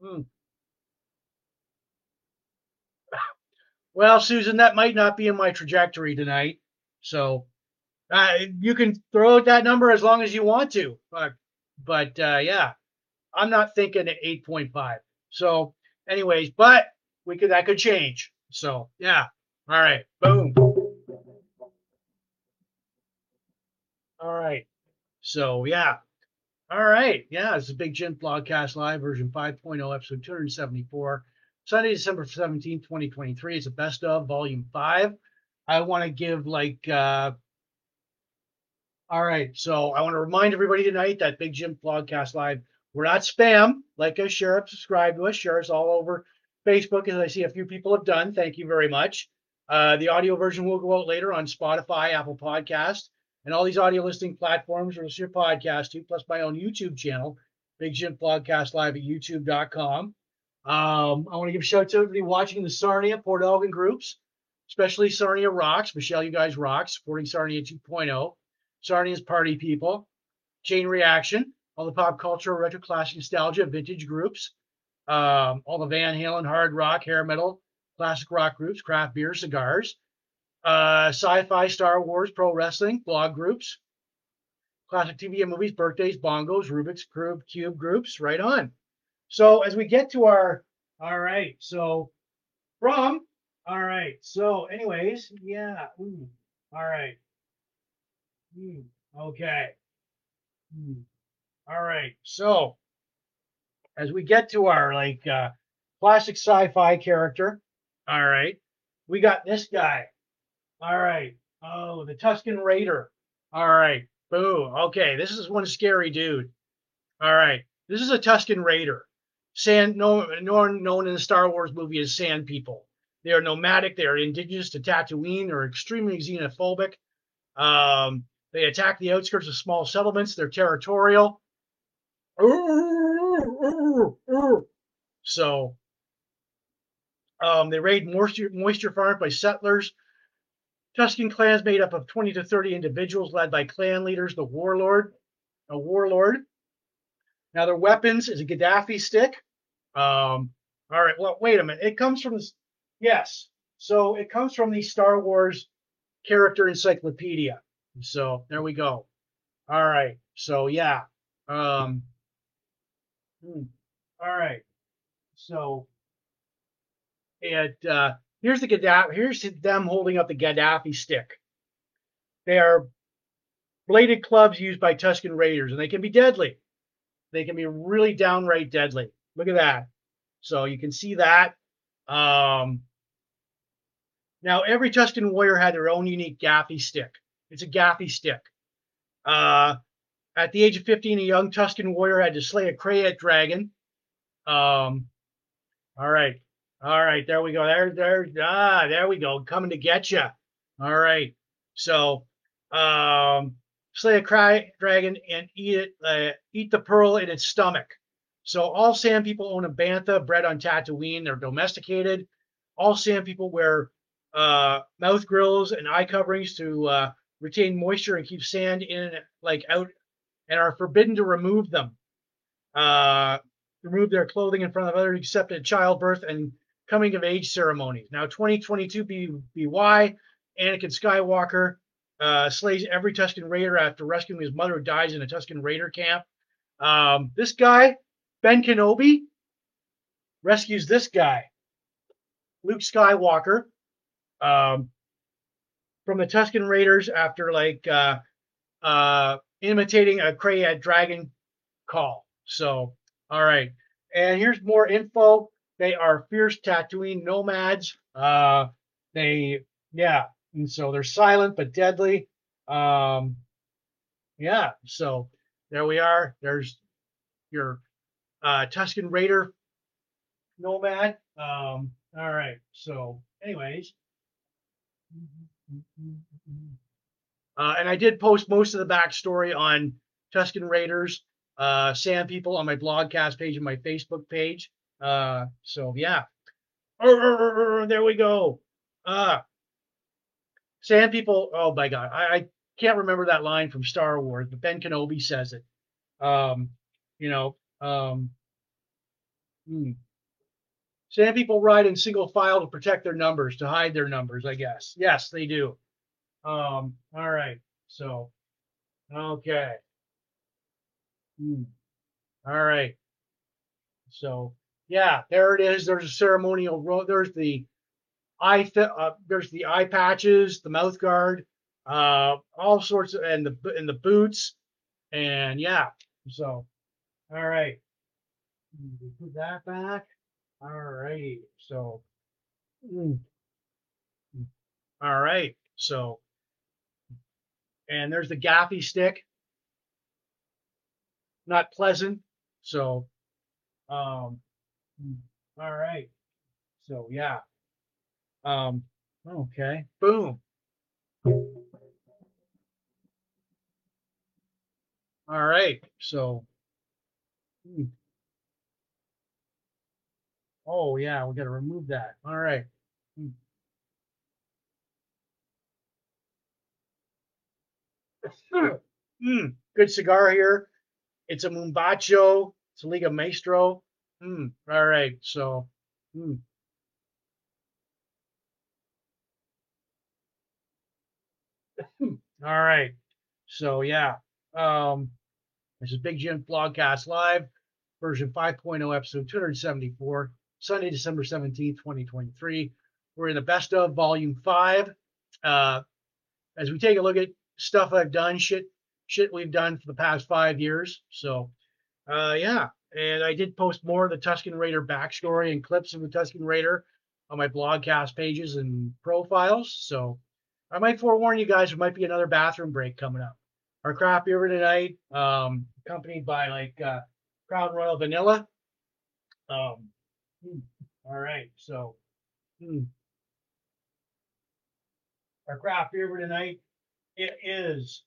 Mm. [sighs] Well, Susan, that might not be in my trajectory tonight. So uh, you can throw out that number as long as you want to. But, but uh, yeah, I'm not thinking at 8.5. So, anyways, but we could that could change. So yeah. All right. Boom. All right. So yeah. All right. Yeah, it's a Big Jim Blogcast Live version 5.0, episode 274. Sunday, December 17, 2023. It's a best of volume five. I want to give like uh all right. So I want to remind everybody tonight that Big Jim Blogcast Live, we're not spam. Like us, share up, subscribe to us, share us all over Facebook, as I see a few people have done. Thank you very much. Uh, the audio version will go out later on Spotify, Apple Podcast, and all these audio listening platforms where your podcast plus my own YouTube channel, Big Jim Blogcast Live at youtube.com. Um, I want to give a shout out to everybody watching the Sarnia Port Elgin groups, especially Sarnia Rocks. Michelle, you guys rock, supporting Sarnia 2.0. Sarnia's party people. Chain Reaction, all the pop culture, retro classic nostalgia, vintage groups. Um, all the Van Halen, hard rock, hair metal, classic rock groups, craft beer, cigars. Uh, sci-fi, Star Wars, pro wrestling, blog groups. Classic TV and movies, birthdays, bongos, Rubik's Cube, Cube groups, right on. So as we get to our, all right, so from, all right, so anyways, yeah, ooh, all right, mm, okay, mm, all right, so as we get to our like uh, classic sci-fi character, all right, we got this guy, all right, oh, the Tusken Raider, all right, boo, okay, this is one scary dude, all right, this is a Tusken Raider sand known, known in the Star Wars movie as sand people. They are nomadic. They are indigenous to Tatooine. They're extremely xenophobic. Um, they attack the outskirts of small settlements. They're territorial. So um, they raid moisture, moisture farms by settlers. Tusken clans made up of 20 to 30 individuals led by clan leaders, the warlord, a warlord. Now their weapons is a gaderffii stick. Um, all right. Well, wait a minute. It comes from this. Yes. So it comes from the Star Wars character encyclopedia. So there we go. All right. So yeah. Um, hmm. all right. So it uh, here's the gaderffii. Here's them holding up the gaderffii stick. They are bladed clubs used by Tusken Raiders, and they can be deadly. They can be really downright deadly. Look at that. So you can see that. Um, now, every Tusken warrior had their own unique gaffi stick. It's a gaffi stick. Uh, at the age of 15, a young Tusken warrior had to slay a Krayt dragon. Um, all right. All right. There we go. There, there. Ah, there we go. Coming to get you. All right. So, um, slay a Krayt dragon and eat it, uh, eat the pearl in its stomach. So all sand people own a bantha bred on Tatooine. They're domesticated. All sand people wear uh, mouth grills and eye coverings to uh, retain moisture and keep sand in like out, and are forbidden to remove them. Uh, remove their clothing in front of others except at childbirth and coming of age ceremonies. Now, 2022 BY, Anakin Skywalker uh, slays every Tusken Raider after rescuing his mother who dies in a Tusken Raider camp. Um, this guy, Ben Kenobi, rescues this guy, Luke Skywalker, um, from the Tusken Raiders after like uh, uh, imitating a Krayt dragon call. So, all right. and here's more info. They are fierce Tatooine nomads. Uh, they, yeah, and so they're silent but deadly. Um, yeah, so there we are. There's your uh, Tusken Raider nomad. Um, all right. So, anyways, uh, and I did post most of the backstory on Tusken Raiders, uh, Sand People on my blogcast page and my Facebook page. Uh, so yeah, there we go. Uh, Sand People. Oh my God, I, I can't remember that line from Star Wars, but Ben Kenobi says it. Um, you know, um, hmm. Sand people ride in single file to protect their numbers, to hide their numbers, I guess. Yes, they do. Um, all right. So, okay. Hmm. All right. So, yeah, there it is. There's a ceremonial road. There's the eye. Th- uh, there's the eye patches, the mouth guard, uh, all sorts of, and the and the boots, and yeah. So, all right. Put that back. All right. So, mm. all right. So, and there's the gaffi stick. Not pleasant. So, um, all right. So, yeah. Um, okay. Boom. All right. So, hmm. oh yeah, we got to remove that. All right. Hmm. mm, good cigar here. It's a Mombacho. It's a Liga Maestro. Mm, all right. So, mm. all right. So yeah. Um, this is Big Jim Blogcast Live, version 5.0, episode 274, Sunday, December 17th, 2023. We're in the best of volume five. Uh, as we take a look at stuff I've done, shit, shit we've done for the past five years. So, uh, yeah. And I did post more of the Tusken Raider backstory and clips of the Tusken Raider on my blogcast pages and profiles. So I might forewarn you guys, there might be another bathroom break coming up our craft beer tonight, um, accompanied by like uh, Crown Royal Vanilla. Um, hmm, all right, so hmm. our craft beer tonight it is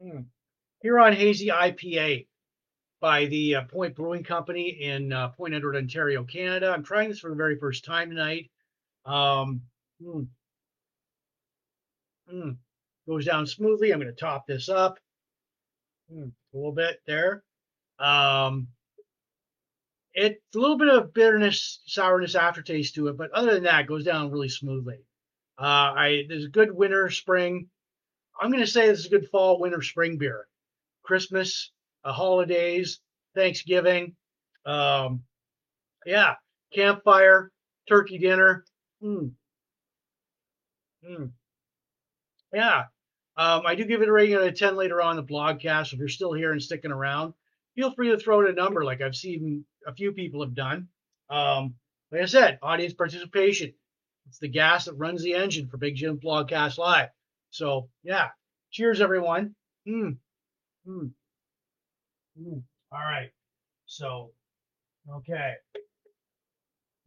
hmm, Huron Hazy IPA by the uh, Point Brewing Company in uh, Point Edward, Ontario, Canada. I'm trying this for the very first time tonight. Um, hmm. Hmm goes down smoothly. I'm going to top this up hmm, a little bit there. Um, it's a little bit of bitterness, sourness aftertaste to it, but other than that, goes down really smoothly. Uh, I there's a good winter, spring. I'm going to say this is a good fall, winter, spring beer. Christmas, uh, holidays, Thanksgiving, um, yeah, campfire, turkey dinner. Mm. Mm. Yeah, um, I do give it a rating out of 10 later on the blogcast. If you're still here and sticking around, feel free to throw in a number like I've seen a few people have done. Um, like I said, audience participation. It's the gas that runs the engine for Big Jim Blogcast Live. So, yeah. Cheers, everyone. Mm. Mm. Mm. All right. So, okay.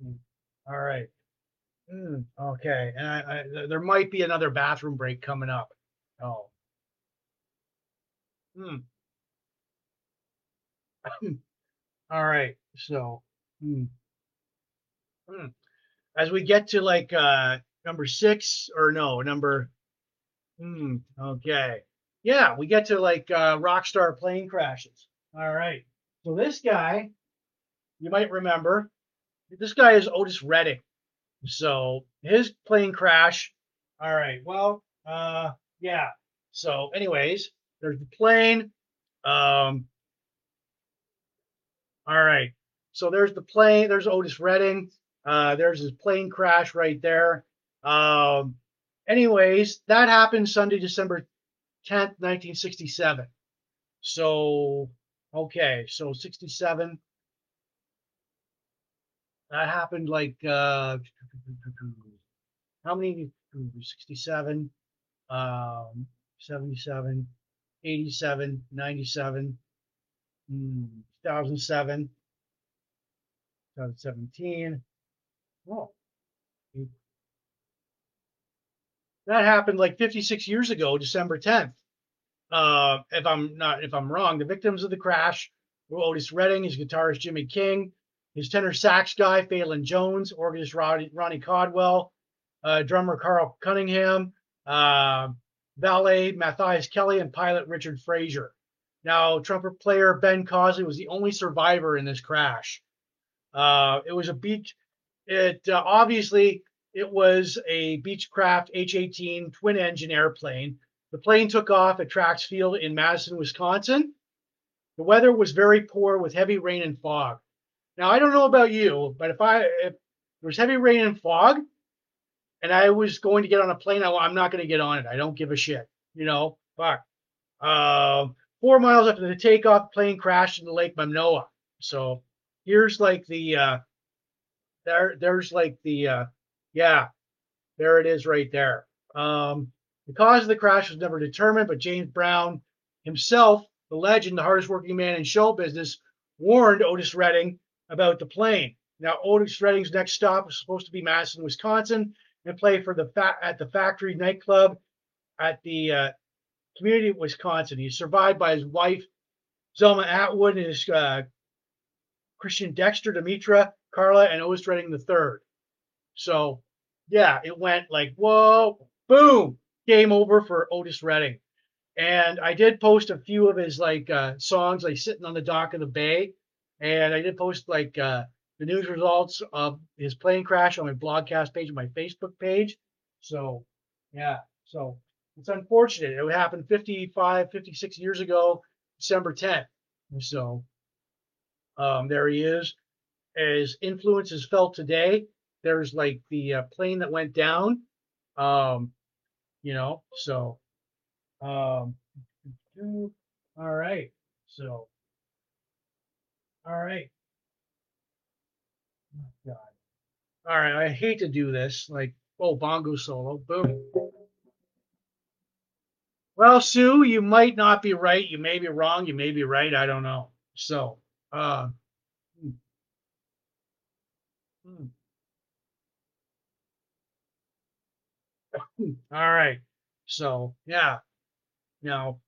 Mm. All right. Mm. Okay. And I, I, there might be another bathroom break coming up. Oh. Hmm. [coughs] All right. So, hmm. Hmm. as we get to like uh number six or no number. Hmm. Okay. Yeah, we get to like uh, rock star plane crashes. All right. So this guy, you might remember, this guy is Otis Redding. So his plane crash. All right. Well, uh, yeah. So, anyways, there's the plane. Um, all right. So there's the plane. There's Otis Redding. Uh, there's his plane crash right there. Um, anyways, that happened Sunday, December 10th, 1967. So Okay, so 67. That happened like uh [laughs] how many 67 um 77 87 97 mm, 2007 2017 oh. That happened like 56 years ago december 10th uh, if I'm not if I'm wrong, the victims of the crash were Otis Redding, his guitarist Jimmy King, his tenor sax guy Phalon Jones, organist Ronnie, Ronnie Caldwell, uh, drummer Carl Cunningham, uh, valet Matthias Kelly, and pilot Richard Frazier. Now, trumpet player Ben Cosley was the only survivor in this crash. Uh, it was a beach. It uh, obviously it was a Beechcraft H-18 twin-engine airplane the plane took off at Truax Field in Madison, Wisconsin. The weather was very poor with heavy rain and fog. Now I don't know about you, but if I if there was heavy rain and fog, and I was going to get on a plane, I, am not going to get on it. I don't give a shit. You know, fuck. Uh, four miles after the takeoff, plane crashed into Lake Monona. So here's like the uh, there there's like the uh, yeah, there it is right there. Um, the cause of the crash was never determined, but James Brown himself, the legend, the hardest working man in show business, warned Otis Redding about the plane. Now, Otis Redding's next stop was supposed to be Madison, Wisconsin, and play for the fa- at the Factory nightclub at the uh, community of Wisconsin. He's survived by his wife, Zelma Atwood, and his uh, Christian Dexter, Demetra, Carla, and Otis Redding III. So, yeah, it went like, whoa, boom, game over for Otis Redding. And I did post a few of his like uh, songs, like sitting on the dock of the bay. And I did post like uh, the news results of his plane crash on my blogcast page, on my Facebook page. So, yeah. So it's unfortunate. It happened 55, 56 years ago, December 10th. So um, there he is. His influence is felt today. There's like the uh, plane that went down. Um, you know. So, um, all right. So, all right. Oh, God. All right. I hate to do this. Like, oh, bongo solo. Boom. Well, Sue, you might not be right. You may be wrong. You may be right. I don't know. So, uh, hmm. Hmm. [laughs] All right. So yeah. Now,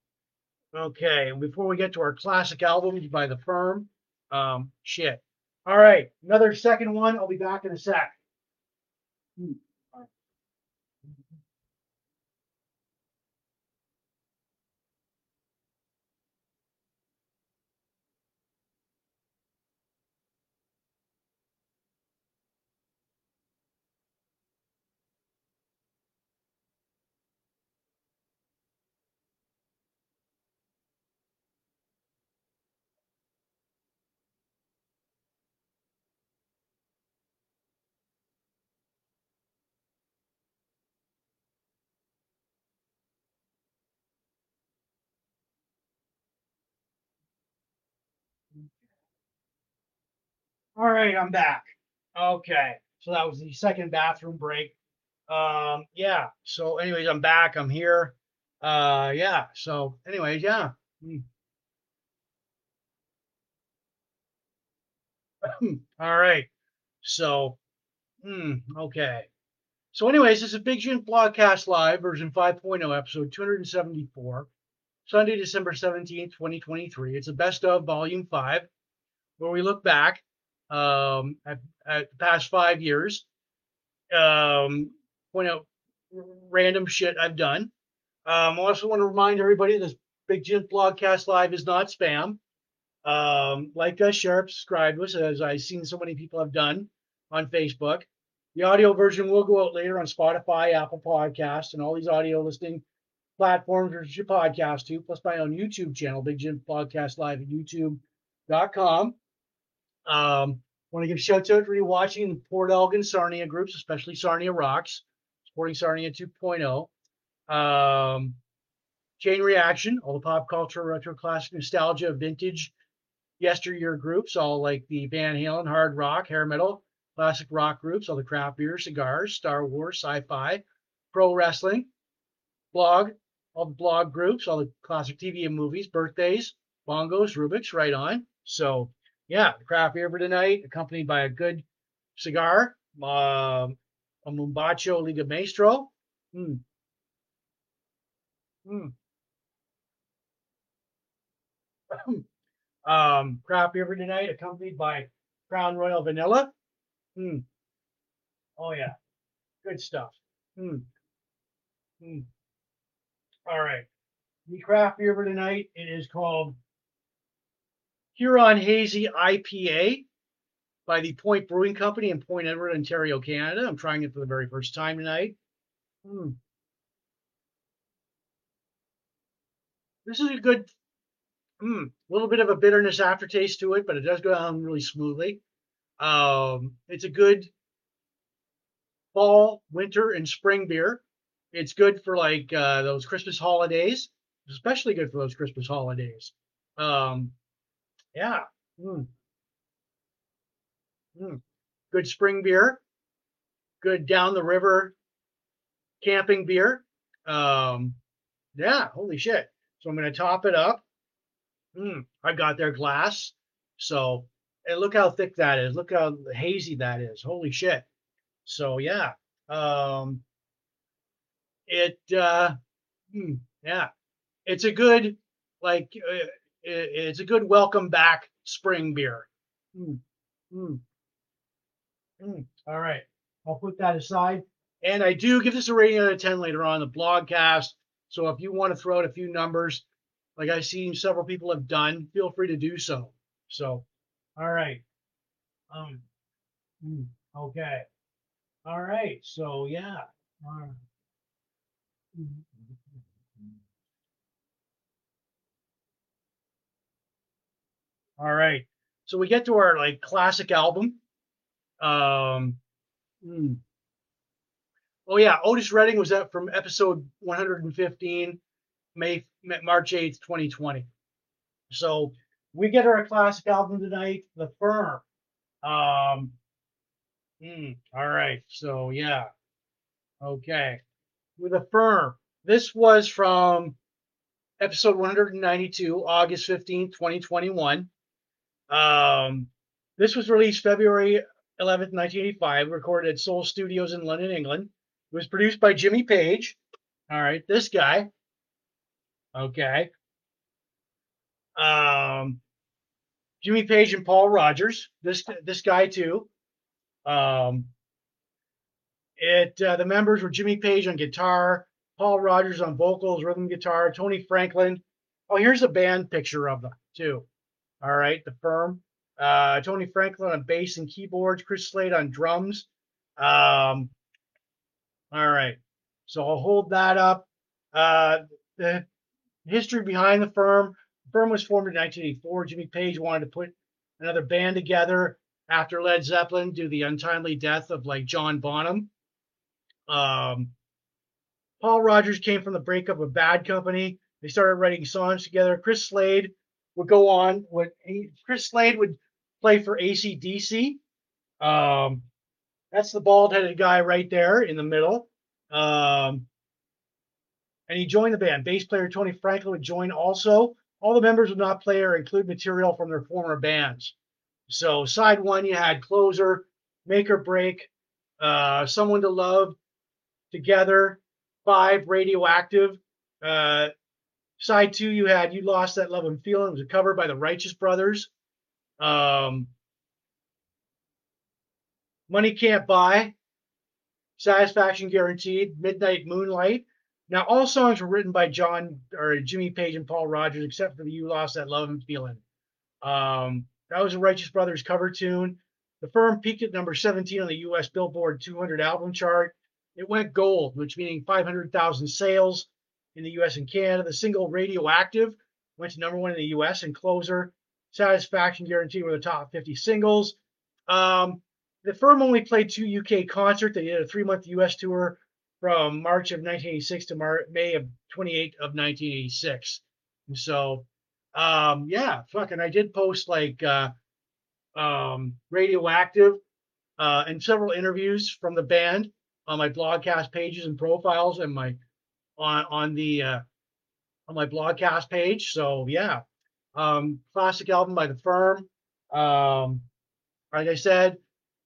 okay. Before we get to our classic albums by the firm, um, shit. All right. Another second one. I'll be back in a sec. Hmm. All right, I'm back. Okay, so that was the second bathroom break. Um, yeah. So, anyways, I'm back. I'm here. Uh, yeah. So, anyways, yeah. Hmm. [clears throat] All right. So, hmm, okay. So, anyways, this is Big Jim Blogcast Live, version 5.0, episode 274, Sunday, December 17th, 2023. It's a best of volume five, where we look back um, at, at the past five years, um, point out random shit I've done. Um, I also want to remind everybody this Big Jim Blogcast Live is not spam. Um, like us, share, subscribe to us, as I've seen so many people have done on Facebook. The audio version will go out later on Spotify, Apple Podcasts, and all these audio listening platforms which you podcast to, plus my own YouTube channel, Big Jim Blogcast Live at youtube.com. Um, want to give shout out to watching the Port Elgin Sarnia groups, especially Sarnia Rocks, supporting Sarnia 2.0. Um, Chain Reaction, all the pop culture, retro classic nostalgia, vintage yesteryear groups, all like the Van Halen, hard rock, hair metal, classic rock groups, all the craft beer, cigars, Star Wars, sci-fi, pro wrestling, blog, all the blog groups, all the classic TV and movies, birthdays, bongos, Rubik's, right on. So yeah, craft beer for tonight, accompanied by a good cigar, uh, a Mombacho Liga Maestro. Mm. Mm. [clears throat] um, craft beer for tonight, accompanied by Crown Royal Vanilla. Mm. Oh yeah, good stuff. Mm. Mm. All right, the craft beer for tonight. It is called Huron Hazy IPA by the Point Brewing Company in Point Edward, Ontario, Canada. I'm trying it for the very first time tonight. Mm. This is a good, mm, little bit of a bitterness aftertaste to it, but it does go down really smoothly. Um, it's a good fall, winter, and spring beer. It's good for like uh, those Christmas holidays, especially good for those Christmas holidays. Um, yeah. Mm. Mm. Good spring beer. Good down the river camping beer. Um, yeah, holy shit. So I'm going to top it up. Mm, I got their glass. So, and look how thick that is. Look how hazy that is. Holy shit. So, yeah. Um, it, uh, mm, yeah, it's a good, like, uh, it's a good welcome back spring beer. Mm, mm, mm. All right. I'll put that aside. And I do give this a rating out of 10 later on the blogcast. So if you want to throw out a few numbers, like I've seen several people have done, feel free to do so. So, all right. Um, hmm, okay. All right. So, yeah. All right. All right. So we get to our like classic album. Um, hmm. Oh yeah, Otis Redding was up from episode 115, May March 8th, 2020. So we get our classic album tonight, The Firm. Um, hmm, all right. So yeah. Okay. With The Firm. This was from episode 192, August 15, 2021. Um, this was released February 11th, 1985, recorded at Sol Studios in London, England. It was produced by Jimmy Page. All right, this guy. Okay. Um, Jimmy Page and Paul Rodgers. This this guy too. Um, it uh, the members were Jimmy Page on guitar, Paul Rodgers on vocals, rhythm guitar, Tony Franklin. Oh, here's a band picture of them too. All right, the firm. Uh, Tony Franklin on bass and keyboards, Chris Slade on drums. Um, all right, so I'll hold that up. Uh, the history behind the firm. The firm was formed in 1984. Jimmy Page wanted to put another band together after Led Zeppelin due to the untimely death of like John Bonham. Um, Paul Rodgers came from the breakup of Bad Company. They started writing songs together. Chris Slade would go on. Would Chris Slade would play for ACDC. Um, that's the bald-headed guy right there in the middle. Um, and he joined the band. Bass player Tony Franklin would join also. All the members would not play or include material from their former bands. So side one, you had Closer, Make or Break, uh, Someone to Love, Together, Five, Radioactive. Uh, Side two, you had You Lost That Love and Feeling. It was a cover by the Righteous Brothers. Um, Money Can't Buy. Satisfaction Guaranteed. Midnight Moonlight. Now, all songs were written by John or Jimmy Page and Paul Rodgers, except for the You Lost That Love and Feeling. Um, that was a Righteous Brothers cover tune. The firm peaked at number 17 on the US Billboard 200 album chart. It went gold, which meaning 500,000 sales in the US and Canada. The single Radioactive went to number one in the US and Closer. Satisfaction Guarantee were the top 50 singles. Um, the firm only played two UK concerts. They did a three month US tour from March of 1986 to Mar- May of 28 of 1986. And so um, yeah, fucking, I did post like uh, um, radioactive uh, and several interviews from the band on my blogcast pages and profiles and my on on the uh, on my blogcast page. So yeah, um, classic album by the Firm. Um, like I said,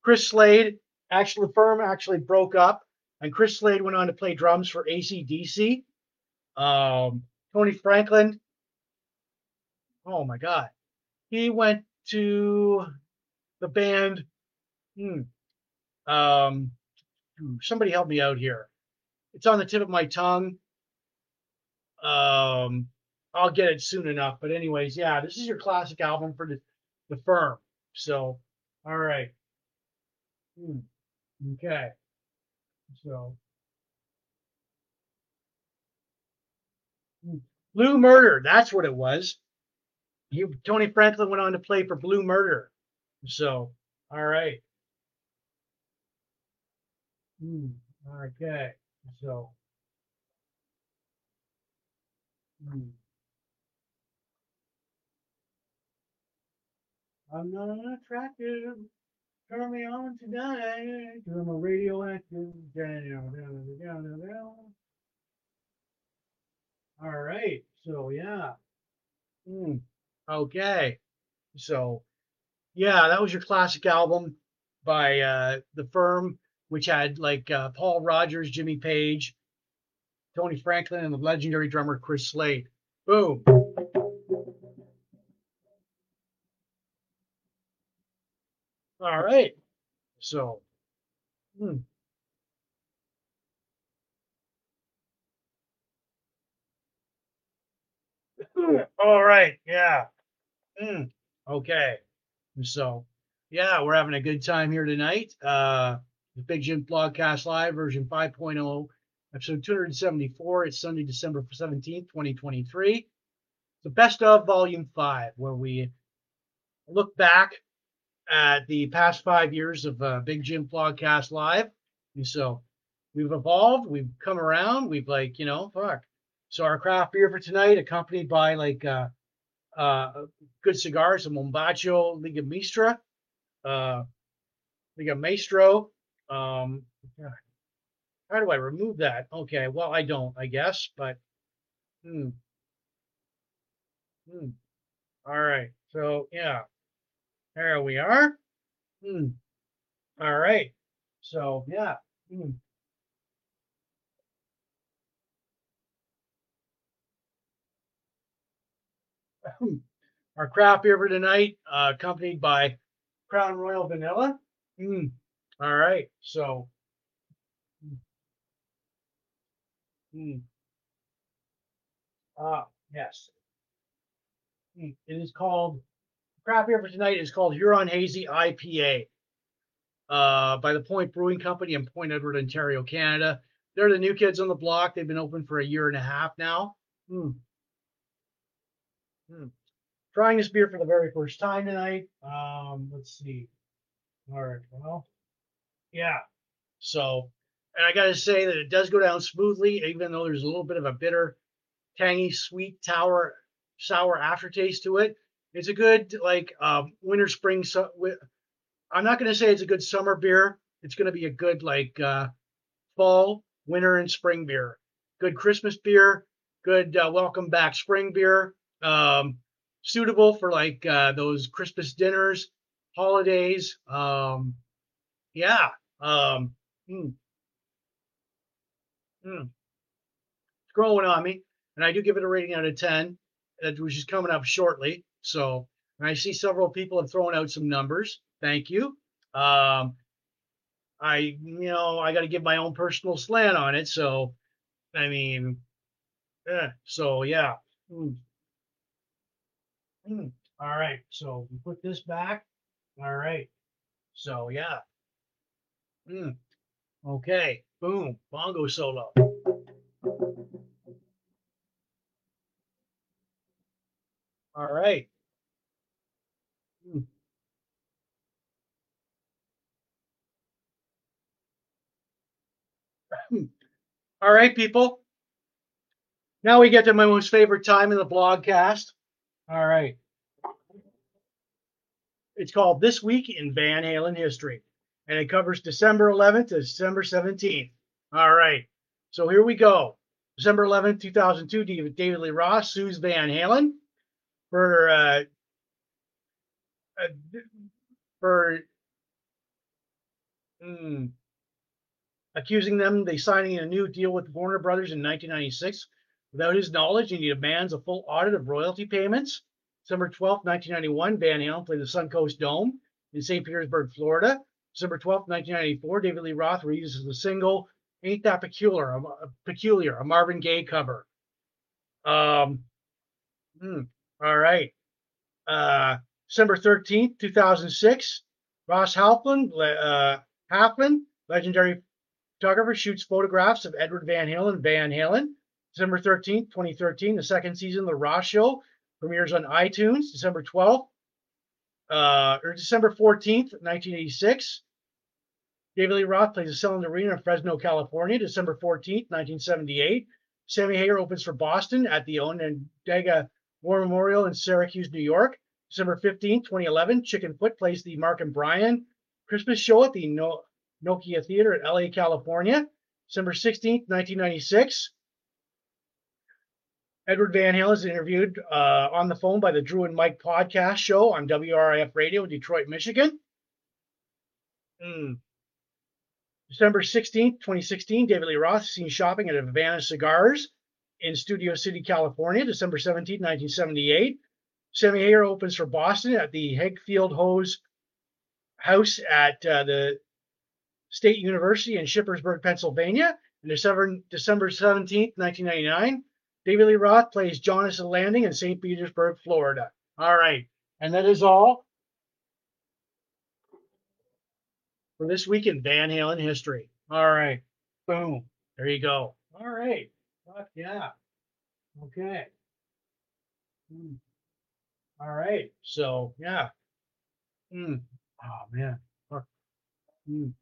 Chris Slade. Actually, the Firm actually broke up, and Chris Slade went on to play drums for ACDC. Um, Tony Franklin. Oh my God, he went to the band. Hmm, um, somebody help me out here. It's on the tip of my tongue. Um, I'll get it soon enough. But anyways, yeah, this is your classic album for the, the firm. So, all right. Hmm. Okay. So, hmm. Blue Murder. That's what it was. You Tony Franklin went on to play for Blue Murder. So, all right. Hmm. Okay. So. Hmm. I'm not unattractive. Turn me on tonight. I'm a radioactive. All right. So yeah. Hmm. Okay. So yeah, that was your classic album by uh, the firm, which had like uh, Paul Rodgers, Jimmy Page, Tony Franklin, and the legendary drummer Chris Slade. Boom. All right. So, hmm. [laughs] all right. Yeah. Mm. Okay. So, yeah, we're having a good time here tonight. Uh, the Big Jim Blogcast Live version 5.0, episode 274. It's Sunday, December 17th, 2023. The best of volume five, where we look back at the past five years of uh, Big Jim Blogcast Live. And so we've evolved, we've come around, we've like, you know, fuck. So our craft beer for tonight, accompanied by like uh, uh, good cigars, a Mombacho Liga Mistra, uh, Liga Maestro. Um, how do I remove that? Okay, well, I don't, I guess, but hmm. Hmm. All right. So yeah, there we are. Hmm. All right. So yeah. Hmm. Our craft beer for tonight, uh, accompanied by Crown Royal Vanilla. Mm. All right. So, mm. ah, yes. Mm. It is called, craft beer for tonight is called Huron Hazy IPA uh, by the Point Brewing Company in Point Edward, Ontario, Canada. They're the new kids on the block. They've been open for a year and a half now. Mm. Hmm. Trying this beer for the very first time tonight. Um, let's see. All right. Well, yeah. So, and I got to say that it does go down smoothly, even though there's a little bit of a bitter, tangy, sweet, tower, sour aftertaste to it. It's a good like um, winter, spring. So, I'm not going to say it's a good summer beer. It's going to be a good like uh, fall, winter, and spring beer. Good Christmas beer. Good uh, welcome back spring beer um, suitable for like uh, those Christmas dinners, holidays. Um, yeah. Um, mm, mm. It's growing on me, and I do give it a rating out of ten, which is coming up shortly. So, I see several people have thrown out some numbers. Thank you. Um, I, you know, I got to give my own personal slant on it. So, I mean, eh, so yeah. Mm. Mm, all right, so we put this back. All right, so yeah. Mm, okay, boom, bongo solo. All right. Mm. All right, people. Now we get to my most favorite time in the blogcast. All right. It's called This Week in Van Halen History, and it covers December 11th to December 17th. All right. So here we go. December 11th, 2002, David, Lee Roth sues Van Halen for uh, uh, for mm, accusing them they signing a new deal with Warner Brothers in 1996 without his knowledge, and he demands a full audit of royalty payments. December 12, 1991, Van Halen played the Suncoast Dome in St. Petersburg, Florida. December 12, 1994, David Lee Roth releases the single "Ain't That Peculiar," a, peculiar, a Marvin Gaye cover. Um, hmm, all right. Uh, December 13th, 2006, Ross Halfin, uh, legendary photographer, shoots photographs of Edward Van Halen, Van Halen. December 13th, 2013, the second season of The Roth Show premieres on iTunes. December 12th, uh, or December 14th, 1986. David Lee Roth plays a Selland Arena in Fresno, California. December 14th, 1978. Sammy Hagar opens for Boston at the Onondaga War Memorial in Syracuse, New York. December 15th, 2011, Chickenfoot plays the Mark and Brian Christmas show at the no- Nokia Theater in LA, California. December 16th, 1996, Edward Van Halen is interviewed uh, on the phone by the Drew and Mike podcast show on WRIF Radio Detroit, Michigan. Mm. December 16, 2016, David Lee Roth seen shopping at Havana Cigars in Studio City, California. December 17, 1978. Sammy Hagar opens for Boston at the Hegfield Hose House at uh, the State University in Shippensburg, Pennsylvania. And December, December 17, 1999, David Lee Roth plays Jonathan Landing in St. Petersburg, Florida. All right. And that is all for this week in Van Halen history. All right. Boom. There you go. All right. Fuck yeah. Okay. Hmm. All right. So, yeah. Mm. Oh, man. Fuck. Mm.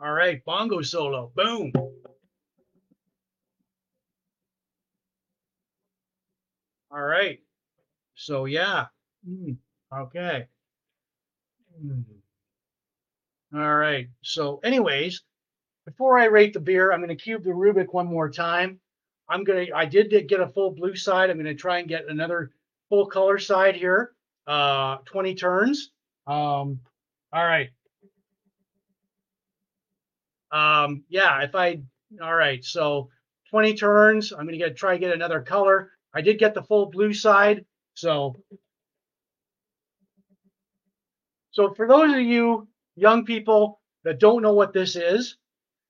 All right, bongo solo. Boom. All right. So yeah. Mm, okay. Mm. All right. So, anyways, before I rate the beer, I'm going to cube the Rubik one more time. I'm going to, I did get a full blue side. I'm going to try and get another full color side here. Uh, 20 turns. Um, all right. Um, yeah, if I, all right, so 20 turns, I'm going to get try to get another color. I did get the full blue side. So, so for those of you young people that don't know what this is,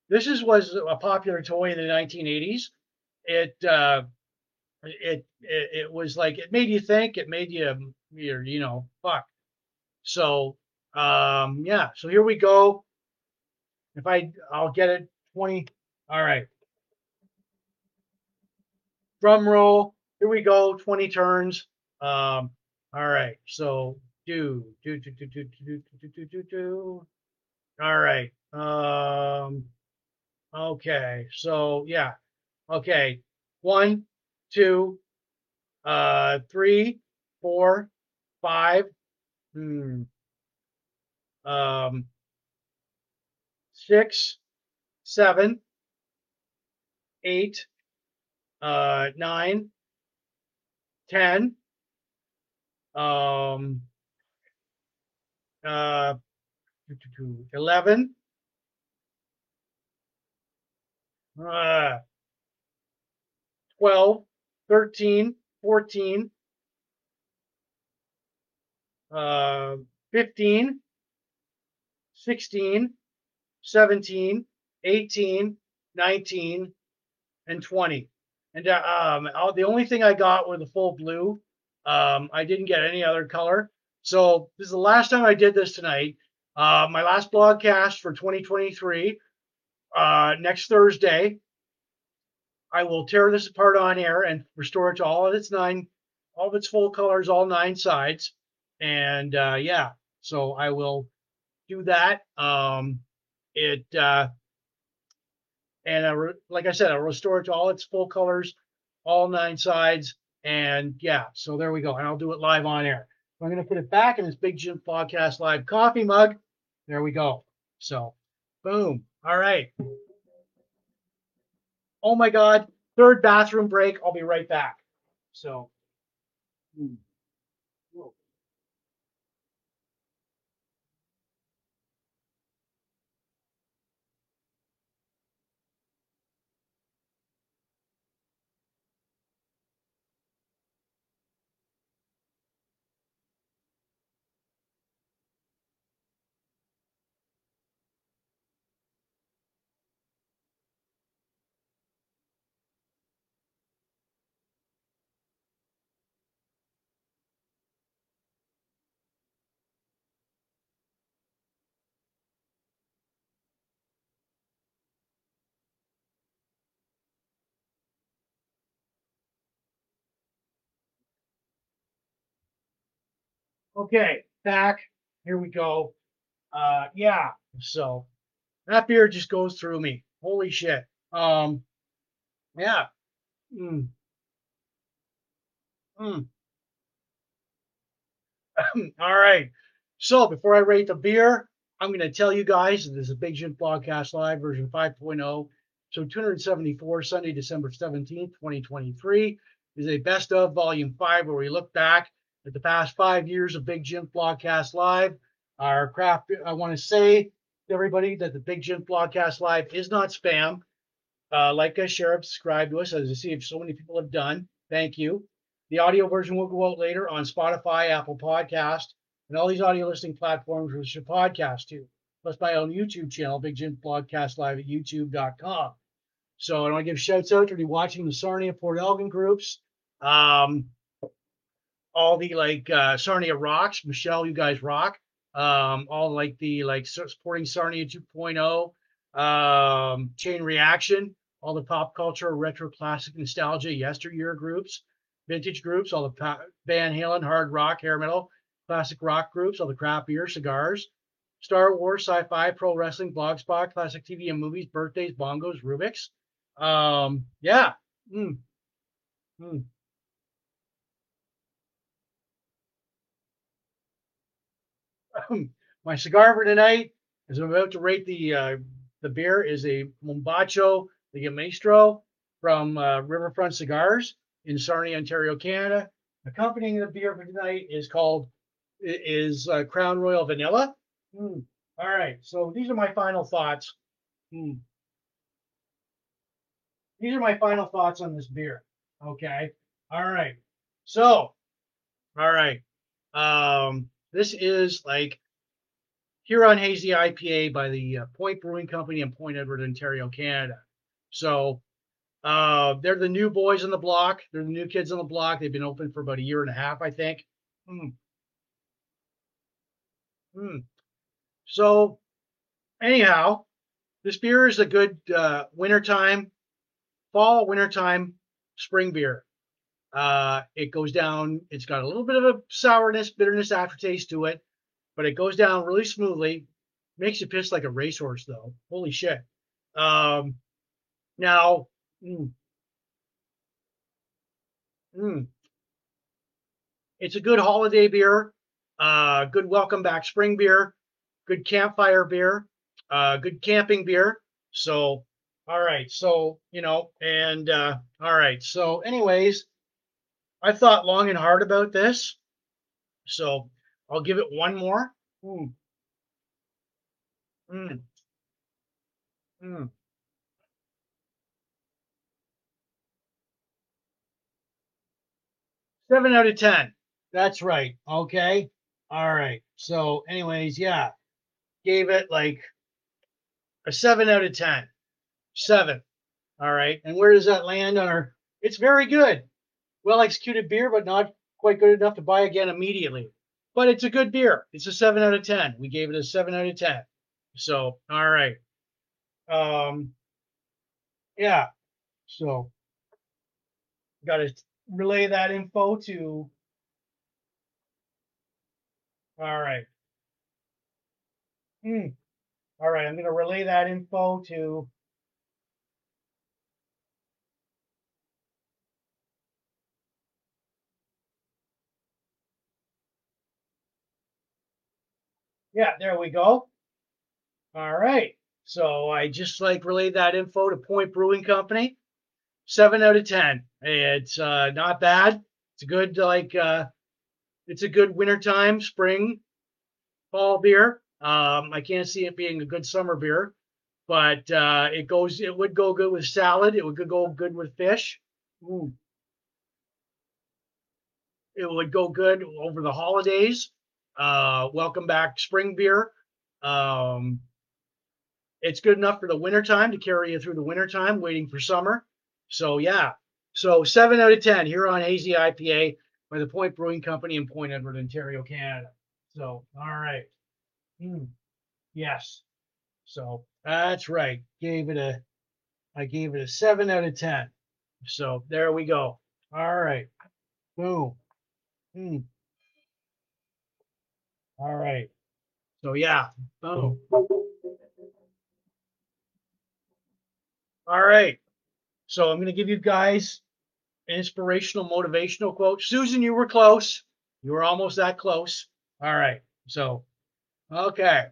this is was a popular toy in the 1980s. It, uh, it, it, it was like, it made you think, it made you, you know, fuck. So, um, yeah, so here we go. If I, I'll get it 20. All right. Drum roll. Here we go. 20 turns. Um, all right. So do, do, do, do, do, do, do, do, do, do. All right. Um, okay. So yeah. Okay. One, two, uh, three, four, five. Hmm. Um, six, seven, eight, uh, nine, ten, um, uh, eleven, uh, 12, 13, 14, uh, 15, 16, 17, 18, 19, and 20. And uh, um, the only thing I got were the full blue. Um, I didn't get any other color. So this is the last time I did this tonight. Uh, my last broadcast for 2023. Uh, next Thursday, I will tear this apart on air and restore it to all of its nine, all of its full colors, all nine sides. And uh, yeah, so I will do that. Um, it uh, and I re- like I said, I'll restore it to all its full colors, all nine sides, and yeah. So there we go, and I'll do it live on air. I'm gonna put it back in this Big Jim Blogcast Live coffee mug. There we go. So, boom. All right. Oh my God. Third bathroom break. I'll be right back. So. hmm. Okay, back. Here we go. Uh, yeah. So that beer just goes through me. Holy shit. Um, yeah. Mm. Mm. [laughs] All right. So before I rate the beer, I'm going to tell you guys that this is a Big Jim Blogcast Live version 5.0. So 274, Sunday, December 17th, 2023, is a best of volume five where we look back the past five years of Big Jim Blogcast Live. Our craft, I want to say to everybody that the Big Jim Blogcast Live is not spam. Uh, like us, share, subscribe to us, as I see if so many people have done. Thank you. The audio version will go out later on Spotify, Apple Podcast, and all these audio listening platforms which you podcast to, plus my own YouTube channel, Big Jim Blogcast Live at youtube.com. So I want to give shouts out to the watching the Sarnia Port Elgin groups. Um, all the like uh, Sarnia rocks. Michelle, you guys rock. Um, all like the like supporting Sarnia 2.0, um, chain reaction, all the pop culture, retro classic nostalgia, yesteryear groups, vintage groups, all the pa- Van Halen, hard rock, hair metal, classic rock groups, all the craft beer, cigars, Star Wars, sci-fi, pro wrestling, blogspot, classic TV and movies, birthdays, bongos, Rubik's. Um, yeah. Mm. Mm. My cigar for tonight, as I'm about to rate the uh, the beer, is a Mombacho the Maestro from uh, Riverfront Cigars in Sarnia, Ontario, Canada. Accompanying the beer for tonight is called is uh, Crown Royal Vanilla. Mm. All right, so these are my final thoughts. Mm. These are my final thoughts on this beer. Okay. All right. So, all right. Um, this is like Huron Hazy IPA by the uh, Point Brewing Company in Point Edward, Ontario, Canada. So uh, they're the new boys on the block. They're the new kids on the block. They've been open for about a year and a half, I think. Mm. Mm. So anyhow, this beer is a good uh, wintertime, fall, wintertime, spring beer. Uh, it goes down. It's got a little bit of a sourness, bitterness aftertaste to it, but it goes down really smoothly. Makes you piss like a racehorse, though. Holy shit. Um, now, mm, mm, it's a good holiday beer, uh, good welcome back spring beer, good campfire beer, uh, good camping beer. So, all right. So, you know, and uh, all right. So, anyways, I thought long and hard about this. So, I'll give it one more. Mm. Mm. Mm. Seven out of ten. That's right. Okay. All right. So, anyways, yeah, gave it like a seven out of ten. Seven. All right. And where does that land on our? It's very good. Well executed beer, but not quite good enough to buy again immediately. But it's a good beer. It's a seven out of ten. We gave it a seven out of ten. So, all right. Um, yeah. So, got to relay that info to. All right. Hmm. All right. I'm to relay that info to Yeah, there we go. All right. So I just like relayed that info to Point Brewing Company. Seven out of ten. It's uh, not bad. It's a good like uh, it's a good wintertime, spring, fall beer. Um, I can't see it being a good summer beer, but uh, it goes. It would go good with salad. It would go good with fish. Ooh. It would go good over the holidays. Uh, welcome back spring beer. Um, it's good enough for the wintertime to carry you through the wintertime, waiting for summer. So yeah. So seven out of ten Huron Hazy IPA by the Point Brewing Company in Point Edward, Ontario, Canada. So all right. Mm, yes. So that's right. Gave it a I gave it a seven out of ten. So there we go. All right. Boom. Mm. All right. So yeah. Boom. All right. So I'm going to give you guys inspirational, motivational quote. Susan, you were close. You were almost that close. All right. So, okay.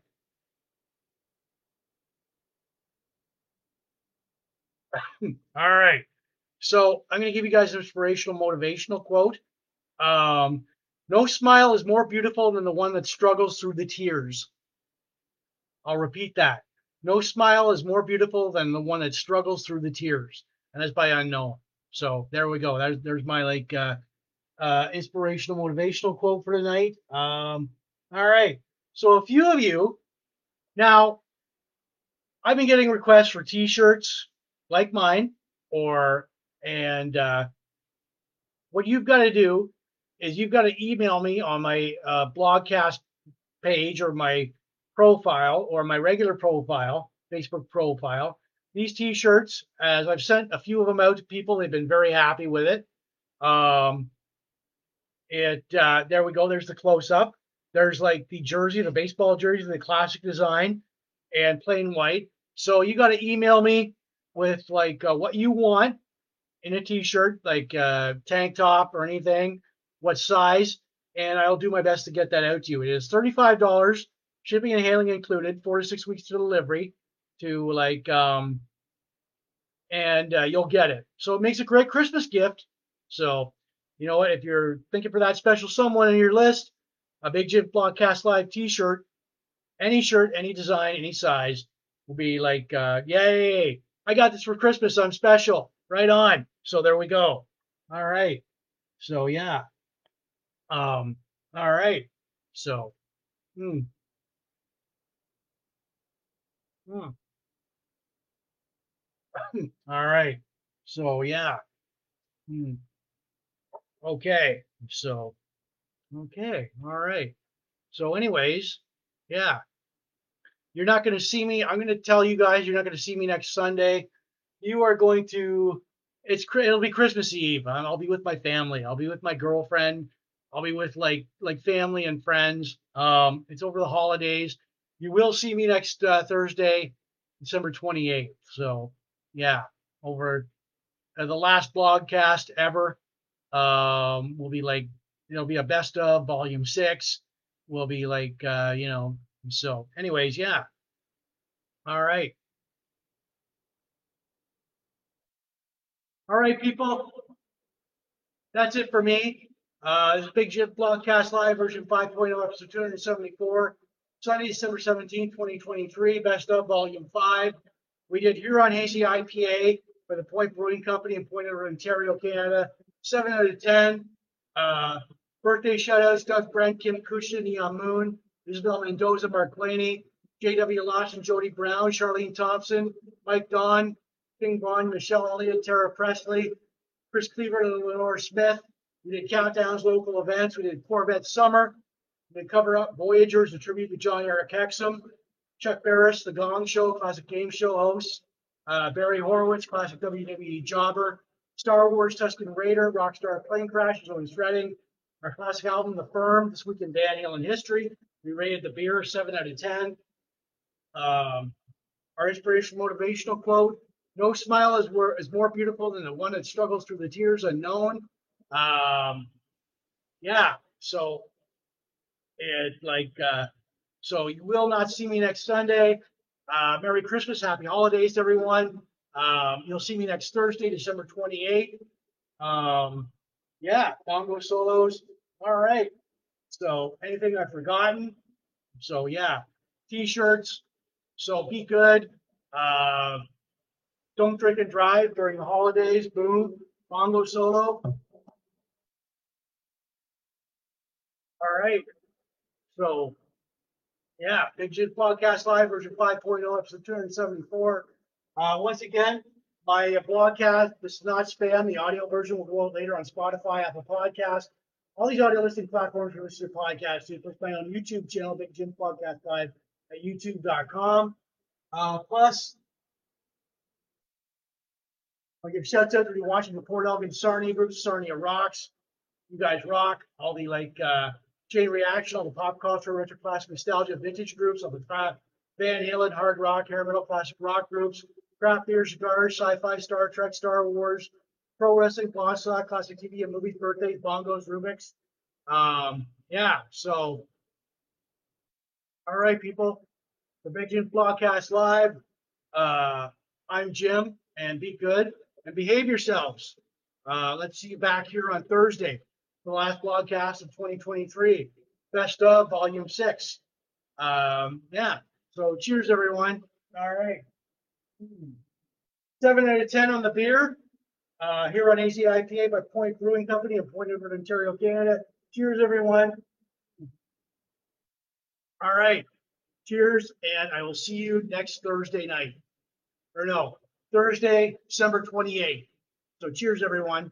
All right. So I'm going to give you guys an inspirational, motivational quote. Um, no smile is more beautiful than the one that struggles through the tears. I'll repeat that. No smile is more beautiful than the one that struggles through the tears. And that's by unknown. So there we go. There's, there's my like uh, uh, inspirational, motivational quote for tonight. Um, all right. So a few of you now, I've been getting requests for T-shirts like mine, or and uh, what you've got to do is you've got to email me on my uh, blogcast page or my profile or my regular profile, Facebook profile. These t-shirts, as I've sent a few of them out to people, they've been very happy with it. Um, it uh, there we go. There's the close up. There's like the jersey, the baseball jersey, the classic design, and plain white. So you got to email me with like uh, what you want in a t-shirt, like uh, tank top or anything, what size, and I'll do my best to get that out to you. It is thirty-five dollars, shipping and handling included, four to six weeks to delivery, to like, um, and uh, you'll get it. So it makes a great Christmas gift. So, you know what? If you're thinking for that special someone on your list, a Big Jim Blogcast Live T-shirt, any shirt, any design, any size, will be like, uh, yay! I got this for Christmas. I'm special. Right on. So there we go. All right. So yeah. Um. All right. So. Hmm. Hmm. [laughs] all right. So yeah. Hmm. Okay. So. Okay. All right. So, anyways, yeah. You're not going to see me. I'm going to tell you guys you're not going to see me next Sunday. You are going to. It's it'll be Christmas Eve. I'll be with my family. I'll be with my girlfriend. I'll be with like like family and friends. Um, it's over the holidays. You will see me next uh, Thursday, December 28th. So yeah, over uh, the last blogcast ever. Um, will be like it'll be a best of volume six. Will be like uh, you know. So, anyways, yeah. All right. All right, people. That's it for me. Uh, this is Big Jim Blogcast Live version 5.0, episode 274. Sunday, December 17, 2023, best of volume 5. We did Huron Hazy IPA for the Point Brewing Company in Point Edward, Ontario, Canada. 7 out of 10. Uh, birthday shout outs Doug Brent, Kim Kusha, Neon Moon, Isabel Mendoza, Mark Laney, J.W. Lawson, Jody Brown, Charlene Thompson, Mike Don, King Bond, Michelle Elliott, Tara Presley, Chris Cleaver, and Lenore Smith. We did countdowns, local events. We did Corvette Summer. We did cover up Voyagers, a tribute to Jon Erik Hexum. Chuck Barris, The Gong Show, classic game show host. Uh, Barry Horowitz, classic WWE jobber. Star Wars Tusken Raider, Rockstar Plane Crash, Otis Redding. Our classic album, The Firm, This Week in Van Halen History. We rated the beer 7 out of 10. Um, our inspirational motivational quote no smile is, wor- is more beautiful than the one that struggles through the tears unknown. Um, yeah, so it like uh, So you will not see me next Sunday. Uh, Merry Christmas, Happy Holidays, everyone. Um, you'll see me next Thursday, December 28th. Um, yeah, bongo solos. All right. So anything I've forgotten? So yeah, t-shirts. So be good. Uh, don't drink and drive during the holidays. Boom. Bongo solo. All right. So yeah, Big Jim Blogcast Live version 5.0, episode 274. Uh, once again, my blogcast, this is not spam. The audio version will go out later on Spotify, Apple Podcast, all these audio listening platforms for listening to podcasts. You can find on YouTube channel, Big Jim Blogcast Live at youtube.com. Uh, plus, I'll give shouts out to watching the Port Elgin Sarnia group, Sarnia Rocks. You guys rock. All the like uh, chain reaction, all the pop culture, retro classic nostalgia, vintage groups, all the craft, Van Halen, hard rock, hair metal, classic rock groups, craft beer, cigars, sci-fi, Star Trek, Star Wars, pro wrestling, boss classic TV and movies, birthdays, bongos, Rubik's. Um, yeah, so all right, people. The Big Jim Live. Uh, I'm Jim, and be good and behave yourselves. Uh, let's see you back here on Thursday, the last blogcast of 2023, best of volume six. Um, yeah, so cheers, everyone. All right. Seven out of 10 on the beer uh, Huron Hazy IPA by Point Brewing Company in Point Edward, Ontario, Canada. Cheers, everyone. All right. Cheers, and I will see you next Thursday night. Or no, Thursday, December 28th. So cheers, everyone.